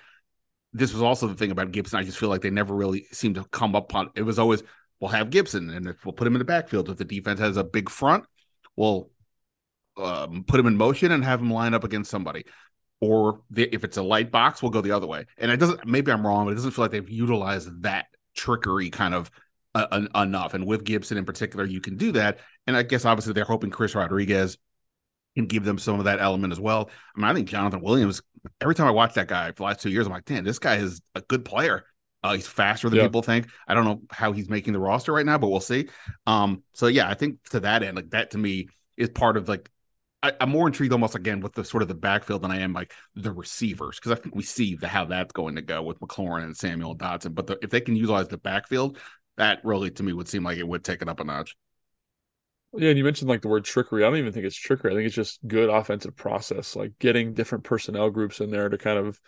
this was also the thing about Gibson. I just feel like they never really seemed to come up on it. Was always we'll have Gibson and if we'll put him in the backfield. If the defense has a big front, we'll um, put him in motion and have him line up against somebody. Or the, if it's a light box, we'll go the other way. And it doesn't. Maybe I'm wrong, but it doesn't feel like they've utilized that trickery kind of uh, enough. And with Gibson in particular, you can do that. And I guess obviously they're hoping Chris Rodriguez can give them some of that element as well. I mean, I think Jonathan Williams. Every time I watch that guy for the last two years, I'm like, damn, this guy is a good player. Uh, he's faster than Yeah. people think. I don't know how he's making the roster right now, but we'll see. Um, so yeah, I think to that end, like that to me is part of like I, I'm more intrigued almost again with the sort of the backfield than I am like the receivers because I think we see the, how that's going to go with McLaurin and Samuel Dotson. But the, if they can utilize the backfield, that really to me would seem like it would take it up a notch. Yeah, and you mentioned like the word trickery. I don't even think it's trickery. I think it's just good offensive process, like getting different personnel groups in there to kind of,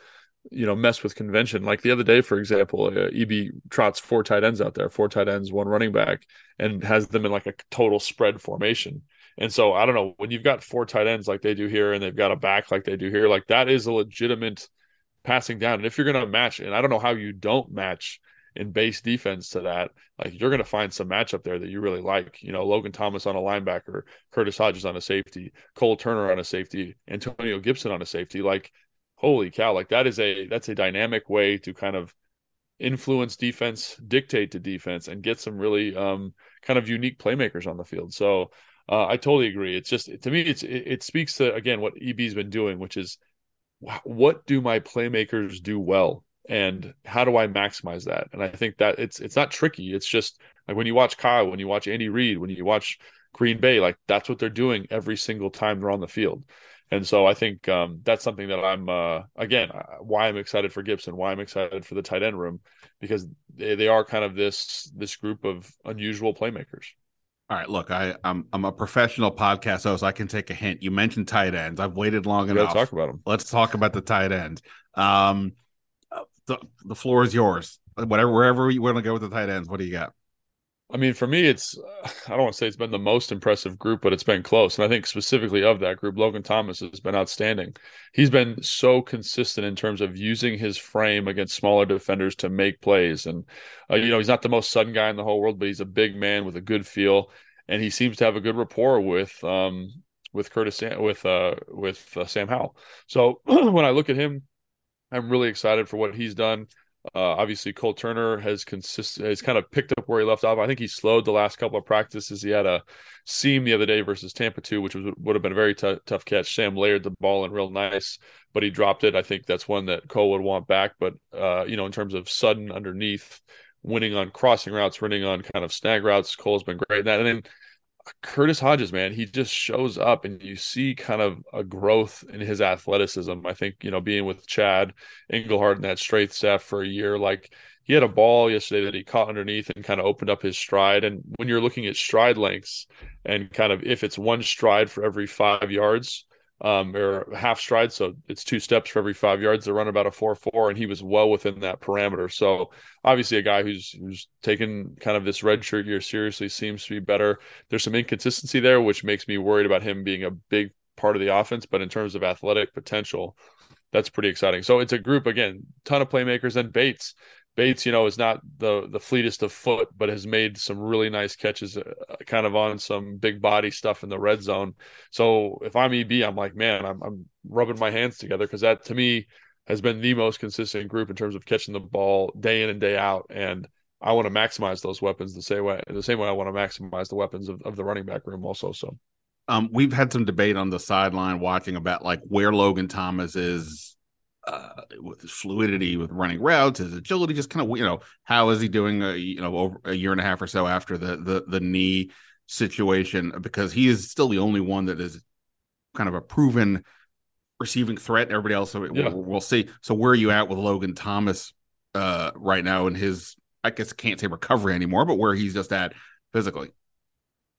you know, mess with convention. Like the other day, for example, uh, EB trots four tight ends out there, four tight ends, one running back, and has them in like a total spread formation. And so I don't know when you've got four tight ends like they do here, and they've got a back like they do here, like that is a legitimate passing down. And if you're going to match, and I don't know how you don't match in base defense to that, like you're going to find some matchup there that you really like. You know, Logan Thomas on a linebacker, Curtis Hodges on a safety, Cole Turner on a safety, Antonio Gibson on a safety. Like, holy cow! Like that is a that's a dynamic way to kind of influence defense, dictate to defense, and get some really um, kind of unique playmakers on the field. So uh, I totally agree. It's just to me, it's it, it speaks to again what EB's been doing, which is wh- what do my playmakers do well and how do I maximize that? And I think that it's it's not tricky. It's just like when you watch Kyle, when you watch Andy Reid, when you watch Green Bay, like that's what they're doing every single time they're on the field. And so I think um, that's something that I'm uh, again uh, why I'm excited for Gibson, why I'm excited for the tight end room because they, they are kind of this this group of unusual playmakers. All right, look, I, I'm I'm a professional podcast host. I can take a hint. You mentioned tight ends. I've waited long We enough. talk about them. Let's talk about the tight end. Um, the the floor is yours. Whatever, wherever you want to go with the tight ends, what do you got? I mean, for me, it's I don't want to say it's been the most impressive group, but it's been close. And I think specifically of that group, Logan Thomas has been outstanding. He's been so consistent in terms of using his frame against smaller defenders to make plays. And uh, you know, he's not the most sudden guy in the whole world, but he's a big man with a good feel, and he seems to have a good rapport with um with Curtis with uh with uh, Sam Howell. So (clears throat) when I look at him, I'm really excited for what he's done. Uh, obviously, Cole Turner has consist has kind of picked up where he left off. I think he slowed the last couple of practices. He had a seam the other day versus Tampa two, which was, would have been a very t- tough catch. Sam layered the ball in real nice, but he dropped it. I think that's one that Cole would want back. But uh, you know, in terms of sudden underneath, winning on crossing routes, winning on kind of snag routes, Cole's been great in that. And then Curtis Hodges, man, he just shows up and you see kind of a growth in his athleticism. I think, you know, being with Chad Englehart and that straight staff for a year, like he had a ball yesterday that he caught underneath and kind of opened up his stride. And when you're looking at stride lengths and kind of if it's one stride for every five yards, um, or half stride. So it's two steps for every five yards. They run about a four four, and he was well within that parameter. So obviously, a guy who's who's taken kind of this red shirt year seriously seems to be better. There's some inconsistency there, which makes me worried about him being a big part of the offense. But in terms of athletic potential, that's pretty exciting. So it's a group again, ton of playmakers and Bates. Bates, you know, is not the the fleetest of foot, but has made some really nice catches, uh, kind of on some big body stuff in the red zone. So if I'm EB, I'm like, man, I'm, I'm rubbing my hands together because that to me has been the most consistent group in terms of catching the ball day in and day out. And I want to maximize those weapons the same way, the same way I want to maximize the weapons of, of the running back room also. So Um, we've had some debate on the sideline watching about like where Logan Thomas is uh, with his fluidity with running routes, his agility, just kind of you know how is he doing? A, you know, over a year and a half or so after the the the knee situation, because he is still the only one that is kind of a proven receiving threat. Everybody else, so Yeah. we'll, we'll see. So where are you at with Logan Thomas uh, right now in his? I guess can't say recovery anymore, but where he's just at physically.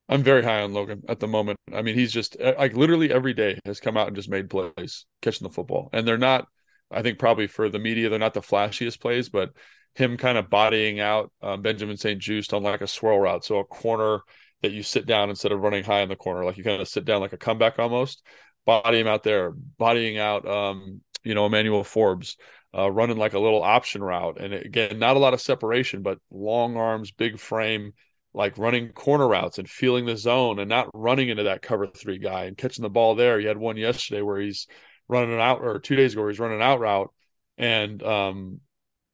I'm very high on Logan at the moment. I mean, he's just uh, like literally every day has come out and just made plays catching the football. And they're not, I think, probably for the media, they're not the flashiest plays, but him kind of bodying out um, Benjamin St. Juste on like a swirl route. So a corner that you sit down instead of running high in the corner, like you kind of sit down like a comeback almost, body him out there, bodying out, um, you know, Emmanuel Forbes. Uh, running like a little option route, and again, not a lot of separation, but long arms, big frame, like running corner routes and feeling the zone and not running into that cover three guy and catching the ball there. You had one yesterday where he's running an out or two days ago he's running an out route and um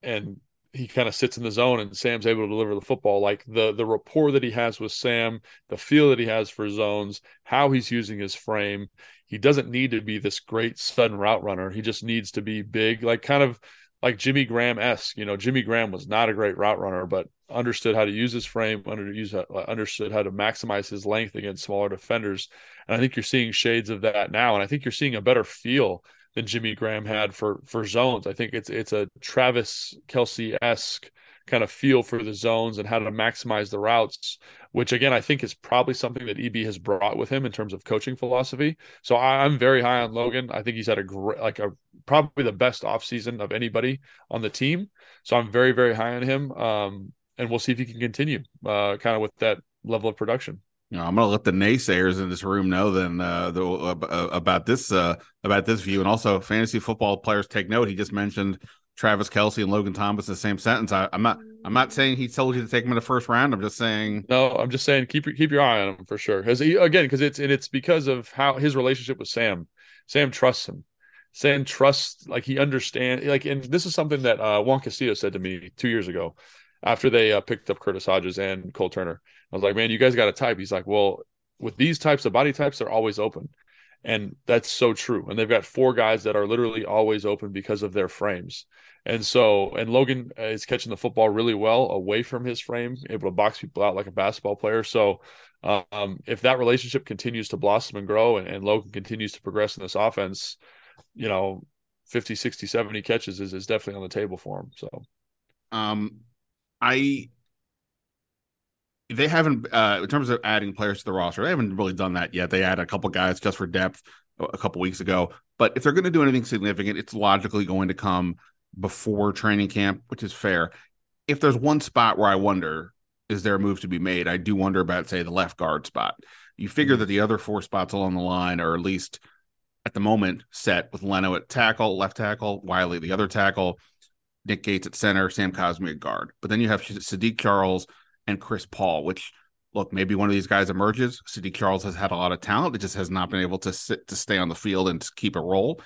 and he kind of sits in the zone and Sam's able to deliver the football. Like the the rapport that he has with Sam, the feel that he has for zones, how he's using his frame. He doesn't need to be this great sudden route runner. He just needs to be big, like kind of like Jimmy Graham esque. You know, Jimmy Graham was not a great route runner, but understood how to use his frame, use, uh, understood how to maximize his length against smaller defenders. And I think you're seeing shades of that now. And I think you're seeing a better feel than Jimmy Graham had for for zones. I think it's it's a Travis Kelce esque kind of feel for the zones and how to maximize the routes, which again I think is probably something that EB has brought with him in terms of coaching philosophy. So I'm very high on Logan. I think he's had a great, like a probably the best offseason of anybody on the team. So I'm very very high on him. Um, and we'll see if he can continue uh, kind of with that level of production. You know, I'm going to let the naysayers in this room know then uh, the, uh, about this uh, about this view, and also fantasy football players take note. He just mentioned Travis Kelce and Logan Thomas in the same sentence. I, am not I'm not saying he told you to take him in the first round. I'm just saying no. I'm just saying keep keep your eye on him for sure. Because again, because it's and it's because of how his relationship with Sam. Sam trusts him. Sam trusts like he understands like, and this is something that uh, Juan Castillo said to me two years ago after they uh, picked up Curtis Hodges and Cole Turner. I was like, man, you guys got a type. He's like, well, with these types of body types, they're always open. And that's so true. And they've got four guys that are literally always open because of their frames. And so, and Logan is catching the football really well away from his frame, able to box people out like a basketball player. So, um, if that relationship continues to blossom and grow and, and Logan continues to progress in this offense, you know, 50, 60, 70 catches is, is definitely on the table for him. So, um, I they haven't uh, in terms of adding players to the roster they haven't really done that yet. They added a couple guys just for depth a couple weeks ago. But if they're going to do anything significant it's logically going to come before training camp which is fair. If there's one spot where i wonder is there a move to be made? I do wonder about say the left guard spot. You figure mm-hmm. that the other four spots along the line are at least at the moment set with leno at tackle left tackle Wylie the other tackle Nick Gates at center, Sam Cosmi at guard. But then you have Saahdiq Charles and Chris Paul, which look, maybe one of these guys emerges. Saahdiq Charles has had a lot of talent. It just has not been able to sit to stay on the field and keep a role.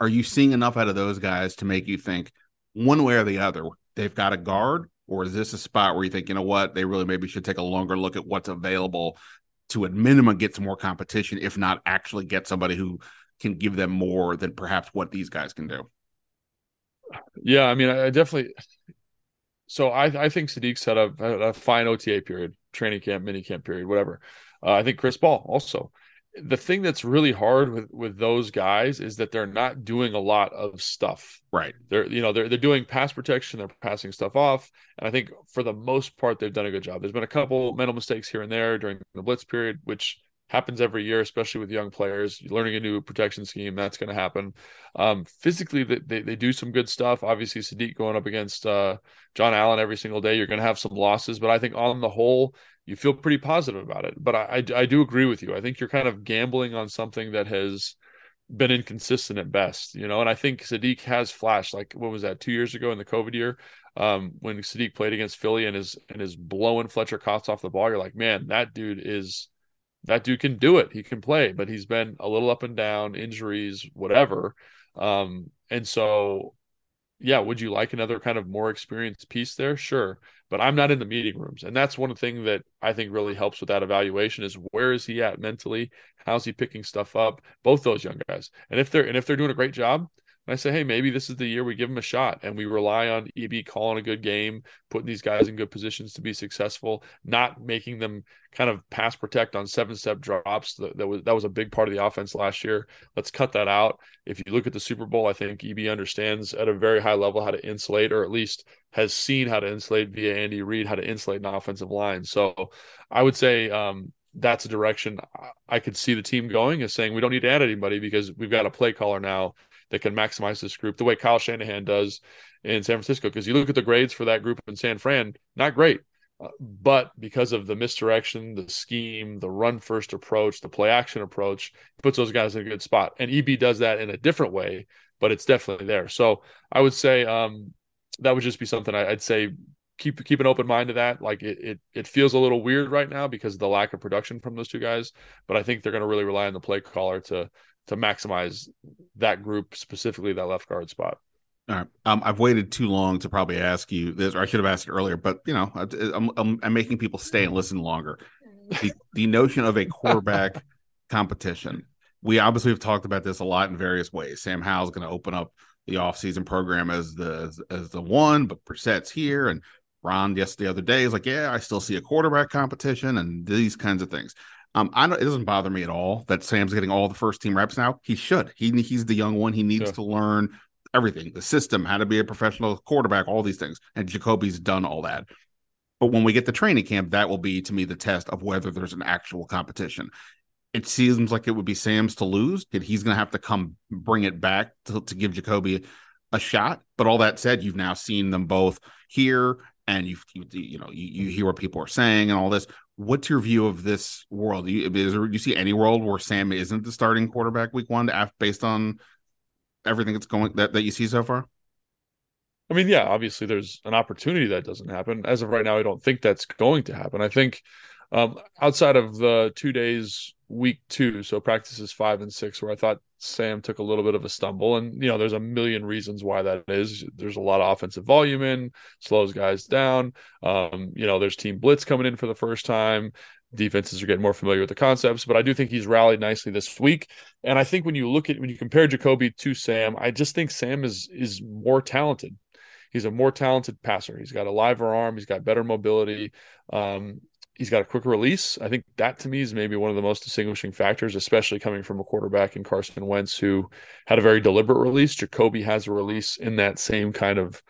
Are you seeing enough out of those guys to make you think one way or the other they've got a guard, or is this a spot where you think, you know what, they really maybe should take a longer look at what's available to at minimum get some more competition, if not actually get somebody who can give them more than perhaps what these guys can do? Yeah, I mean, I definitely. So I I think Saahdiq's had a, a fine OTA period, training camp, mini camp period, whatever. Uh, I think Chris Paul also. The thing that's really hard with with those guys is that they're not doing a lot of stuff. Right. They're you know they're they're doing pass protection, they're passing stuff off, and I think for the most part they've done a good job. There's been a couple mental mistakes here and there during the blitz period, which happens every year, especially with young players. learning a new protection scheme, that's going to happen. Um, physically, they, they do some good stuff. Obviously, Saahdiq going up against uh, John Allen every single day, you're going to have some losses, but I think on the whole, you feel pretty positive about it. But I, I, I do agree with you. I think you're kind of gambling on something that has been inconsistent at best, you know. And I think Saahdiq has flashed. Like what was that? Two years ago in the COVID year, um, when Saahdiq played against Philly and is and is blowing Fletcher Cox off the ball. You're like, man, that dude is that dude can do it. He can play, but he's been a little up and down, injuries, whatever. Um, and so, yeah, would you like another kind of more experienced piece there? Sure, but I'm not in the meeting rooms, and that's one thing that I think really helps with that evaluation is where is he at mentally? How's he picking stuff up? Both those young guys, and if they're and if they're doing a great job, and I say, hey, maybe this is the year we give them a shot and we rely on EB calling a good game, putting these guys in good positions to be successful, not making them kind of pass protect on seven step drops. That, that was that was a big part of the offense last year. Let's cut that out. If you look at the Super Bowl, I think EB understands at a very high level how to insulate, or at least has seen how to insulate via Andy Reid, how to insulate an offensive line. So I would say um, that's a direction I could see the team going is saying we don't need to add anybody because we've got a play caller now that can maximize this group the way Kyle Shanahan does in San Francisco. Because you look at the grades for that group in San Fran, not great. Uh, but because of the misdirection, the scheme, the run first approach, the play action approach, puts those guys in a good spot. And EB does that in a different way, but it's definitely there. So I would say um, that would just be something I, would say keep keep an open mind to that. Like it, it it feels a little weird right now because of the lack of production from those two guys, but I think they're going to really rely on the play caller to to maximize that group specifically that left guard spot. All right. Um, I've waited too long to probably ask you this, or I should have asked it earlier, but you know, I'm, I'm, I'm making people stay and listen longer. The, the notion of a quarterback (laughs) competition. We obviously have talked about this a lot in various ways. Sam Howell's going to open up the offseason program as the as, as the one, but Brissett's here and Ron yes the other day is like, yeah, I still see a quarterback competition and these kinds of things. Um, I don't. It doesn't bother me at all that Sam's getting all the first team reps now. He should. He he's the young one. He needs to learn everything, the system, how to be a professional quarterback, all these things. And Jacoby's done all that. But when we get to training camp, that will be to me the test of whether there's an actual competition. It seems like it would be Sam's to lose. He's going to have to come bring it back to, to give Jacoby a shot. But all that said, you've now seen them both here, and you you you know you, you hear what people are saying and all this what's your view of this world? Do you, is there, do you see any world where Sam isn't the starting quarterback week one based on everything that's going that, that you see so far? I mean, yeah, obviously there's an opportunity that doesn't happen. As of right now, I don't think that's going to happen. I think um, outside of the two days week two, so practices five and six, where I thought Sam took a little bit of a stumble, and you know, there's a million reasons why that is. There's a lot of offensive volume in, slows guys down. Um, you know, there's team blitz coming in for the first time. Defenses are getting more familiar with the concepts, but I do think he's rallied nicely this week. And I think when you look at when you compare Jacoby to Sam, I just think Sam is is more talented he's a more talented passer. He's got a liver arm. He's got better mobility. Um, he's got a quicker release. I think that to me is maybe one of the most distinguishing factors, especially coming from a quarterback in Carson Wentz who had a very deliberate release. Jacoby has a release in that same kind of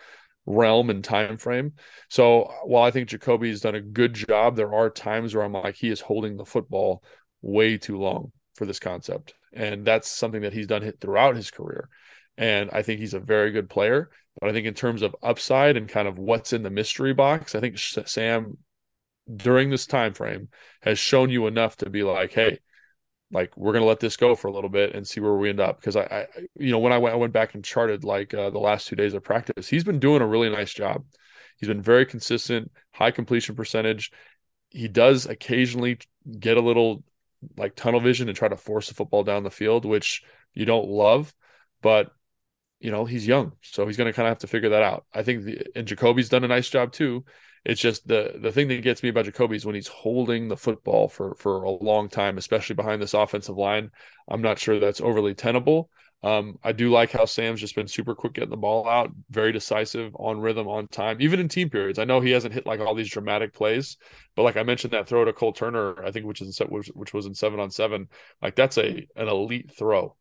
realm and time frame. So while I think Jacoby has done a good job, there are times where I'm like he is holding the football way too long for this concept. And that's something that he's done throughout his career. And I think he's a very good player. But I think in terms of upside and kind of what's in the mystery box, I think Sam during this time frame has shown you enough to be like, hey, like we're gonna let this go for a little bit and see where we end up. Because I, I you know, when I went, I went back and charted like uh, the last two days of practice, he's been doing a really nice job. He's been very consistent, high completion percentage. He does occasionally get a little like tunnel vision and try to force the football down the field, which you don't love, but you know he's young, so he's going to kind of have to figure that out. I think the, and Jacoby's done a nice job too. It's just the the thing that gets me about Jacoby is when he's holding the football for for a long time, especially behind this offensive line. I'm not sure that's overly tenable. Um, I do like how Sam's just been super quick getting the ball out, very decisive, on rhythm, on time, even in team periods. I know he hasn't hit like all these dramatic plays, but like I mentioned, that throw to Cole Turner, I think, which is in, which, which was in seven on seven, like that's a an elite throw.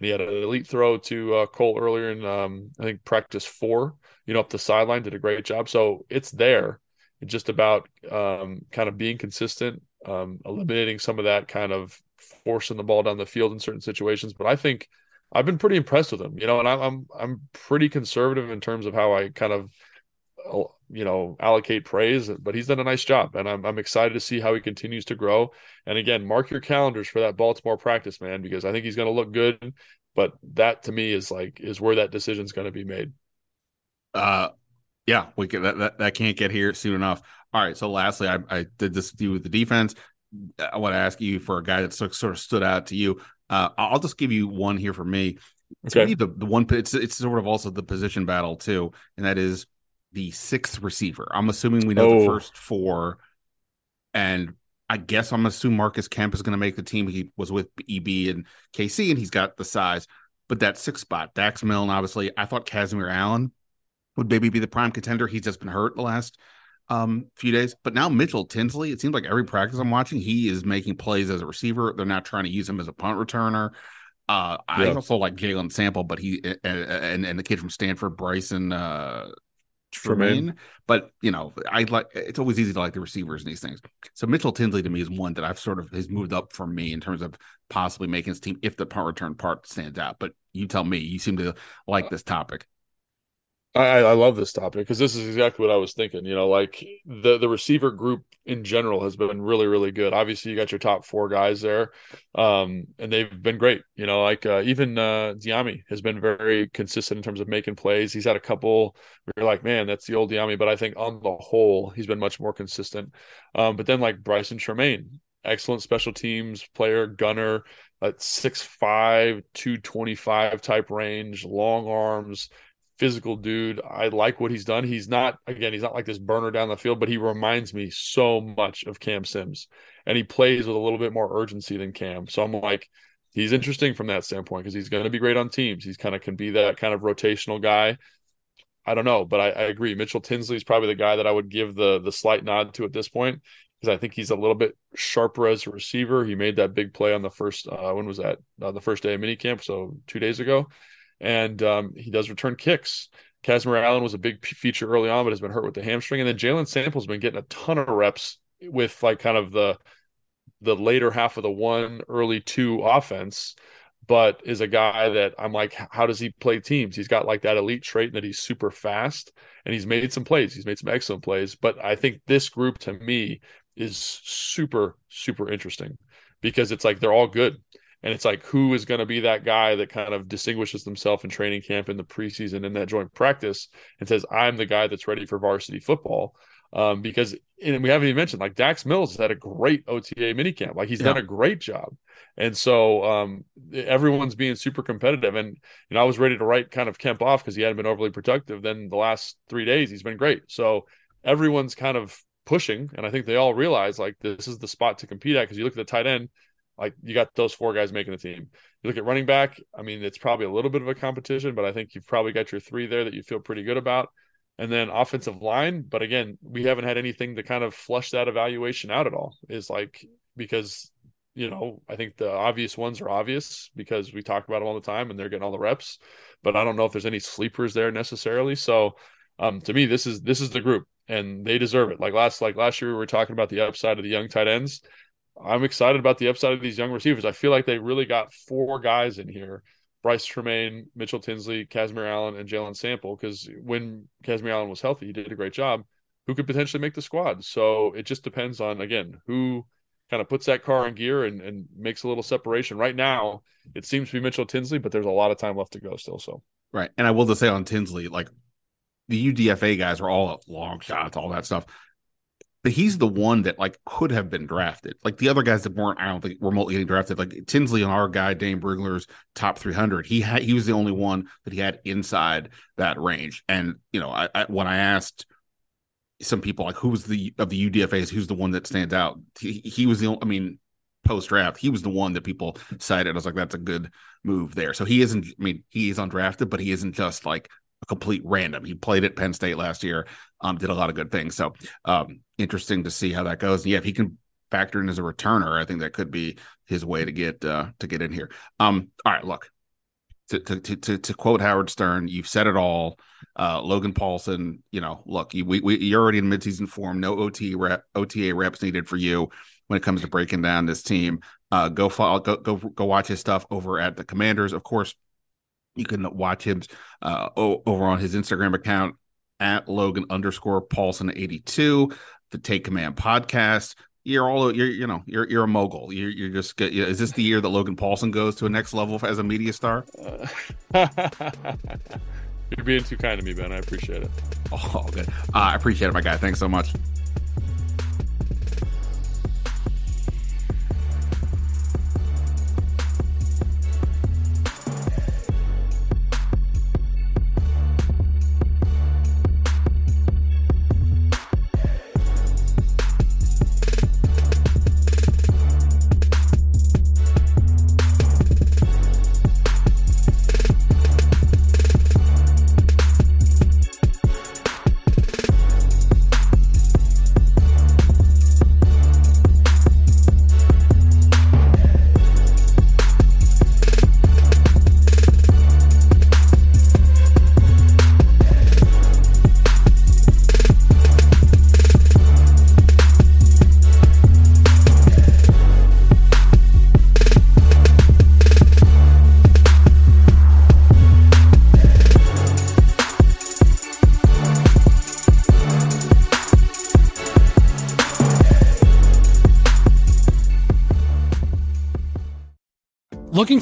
And he had an elite throw to uh, Cole earlier in um, I think practice four. You know, up the sideline, did a great job. So it's there just about um, kind of being consistent, um, eliminating some of that kind of forcing the ball down the field in certain situations. But I think I've been pretty impressed with him, you know, and I'm I'm pretty conservative in terms of how I kind of uh, you know allocate praise, but he's done a nice job, and I'm I'm excited to see how he continues to grow. And again, mark your calendars for that Baltimore practice, man, because I think he's going to look good. But that to me is like is where that decision is going to be made. Uh, yeah, we can, that, that that can't get here soon enough. All right. So lastly, I, I did this with you with the defense. I want to ask you for a guy that sort of stood out to you. Uh, I'll just give you one here for me. It's Okay. Me, the, the one it's it's sort of also the position battle too, and that is the sixth receiver. I'm assuming we know oh. the first four, and I guess I'm assuming Marcus Kemp is going to make the team. He was with EB and KC, and he's got the size. But that sixth spot, Dax Milne, obviously, I thought Kazmeir Allen would maybe be the prime contender. He's just been hurt the last um, few days. But now Mitchell Tinsley, it seems like every practice I'm watching, he is making plays as a receiver. They're not trying to use him as a punt returner. Uh, yeah. I also like Jalen Sample, but he and, and, and the kid from Stanford, Brycen uh, Tremayne. But you know, I like it's always easy to like the receivers and these things. So Mitchell Tinsley to me is one that I've sort of has moved up for me in terms of possibly making his team if the punt return part stands out. But you tell me, you seem to like uh, this topic. I, I love this topic because this is exactly what I was thinking. You know, like the the receiver group in general has been really really good. Obviously, you got your top four guys there, um, and they've been great. You know, like uh, even uh, Dyami has been very consistent in terms of making plays. He's had a couple where you're like, man, that's the old Dyami, but I think on the whole, he's been much more consistent. Um, but then like Brycen Tremayne, excellent special teams player, gunner, at 6'5", 225 type range, long arms physical dude. I like what he's done. He's not again, he's not like this burner down the field, but he reminds me so much of Cam Sims. And he plays with a little bit more urgency than Cam. So I'm like, he's interesting from that standpoint because he's going to be great on teams. He's kind of can be that kind of rotational guy. I don't know, but I, I, agree. Mitchell Tinsley is probably the guy that I would give the the slight nod to at this point because I think he's a little bit sharper as a receiver. He made that big play on the first uh, when was that? Uh, the first day of minicamp, so two days ago, and um, he does return kicks. Kazmeir Allen was a big feature early on, but has been hurt with the hamstring, and then Jalen Sample's been getting a ton of reps with like kind of the the later half of the one, early two offense but is a guy that I'm like, how does he play teams? He's got like that elite trait that he's super fast and he's made some plays. He's made some excellent plays. But I think this group to me is super, super interesting because it's like they're all good. And it's like, who is going to be that guy that kind of distinguishes themselves in training camp in the preseason in that joint practice and says, I'm the guy that's ready for varsity football? Um, because and we haven't even mentioned like Dax Milne has had a great OTA minicamp. Like he's yeah. done a great job. And so um, everyone's being super competitive. And you know, I was ready to write kind of Kemp off because he hadn't been overly productive. Then the last three days he's been great. So everyone's kind of pushing, and I think they all realize like this is the spot to compete at because you look at the tight end, like you got those four guys making the team. You look at running back, I mean, it's probably a little bit of a competition, but I think you've probably got your three there that you feel pretty good about. And then offensive line, but again, we haven't had anything to kind of flush that evaluation out at all. Is like because you know, I think the obvious ones are obvious because we talk about them all the time and they're getting all the reps. But I don't know if there's any sleepers there necessarily. So um, to me, this is this is the group and they deserve it. Like last like last year we were talking about the upside of the young tight ends. I'm excited about the upside of these young receivers. I feel like they really got four guys in here. Brycen Tremayne, Mitchell Tinsley, Kazmeir Allen, and Jalen Sample. Because when Kazmeir Allen was healthy, he did a great job. Who could potentially make the squad? So it just depends on again who kind of puts that car in gear and, and makes a little separation. Right now, it seems to be Mitchell Tinsley, but there's a lot of time left to go still. So right, and I will just say on Tinsley, like the UDFA guys are all long shots, all that stuff. He's the one that like could have been drafted. Like the other guys that weren't, I don't think remotely getting drafted. Like Tinsley and our guy Dane Brugler's top 300. He had he was the only one that he had inside that range. And you know, I, I when I asked some people like who's the of the UDFA's who's the one that stands out. He, he was the only, I mean post draft he was the one that people cited. I was like that's a good move there. So he isn't. I mean he is undrafted, but he isn't just like complete random. He played at Penn State last year. Um, did a lot of good things. So um, interesting to see how that goes. And yeah, if he can factor in as a returner, I think that could be his way to get uh, to get in here. Um, all right, look. To, to, to, to quote Howard Stern, you've said it all. Uh, Logan Paulsen, you know, look, you, we, we, you're already in midseason form. No OT rep, OTA reps needed for you when it comes to breaking down this team. Uh, go follow, go go go watch his stuff over at the Commanders. Of course, you can watch him uh, over on his Instagram account at Logan underscore Paulsen eighty two. The Take Command podcast. You're all you're you know you're you're a mogul. You're you're just is this the year that Logan Paulsen goes to a next level as a media star? (laughs) You're being too kind to me, Ben. I appreciate it. (laughs) Oh, good. Uh, I appreciate it, my guy. Thanks so much.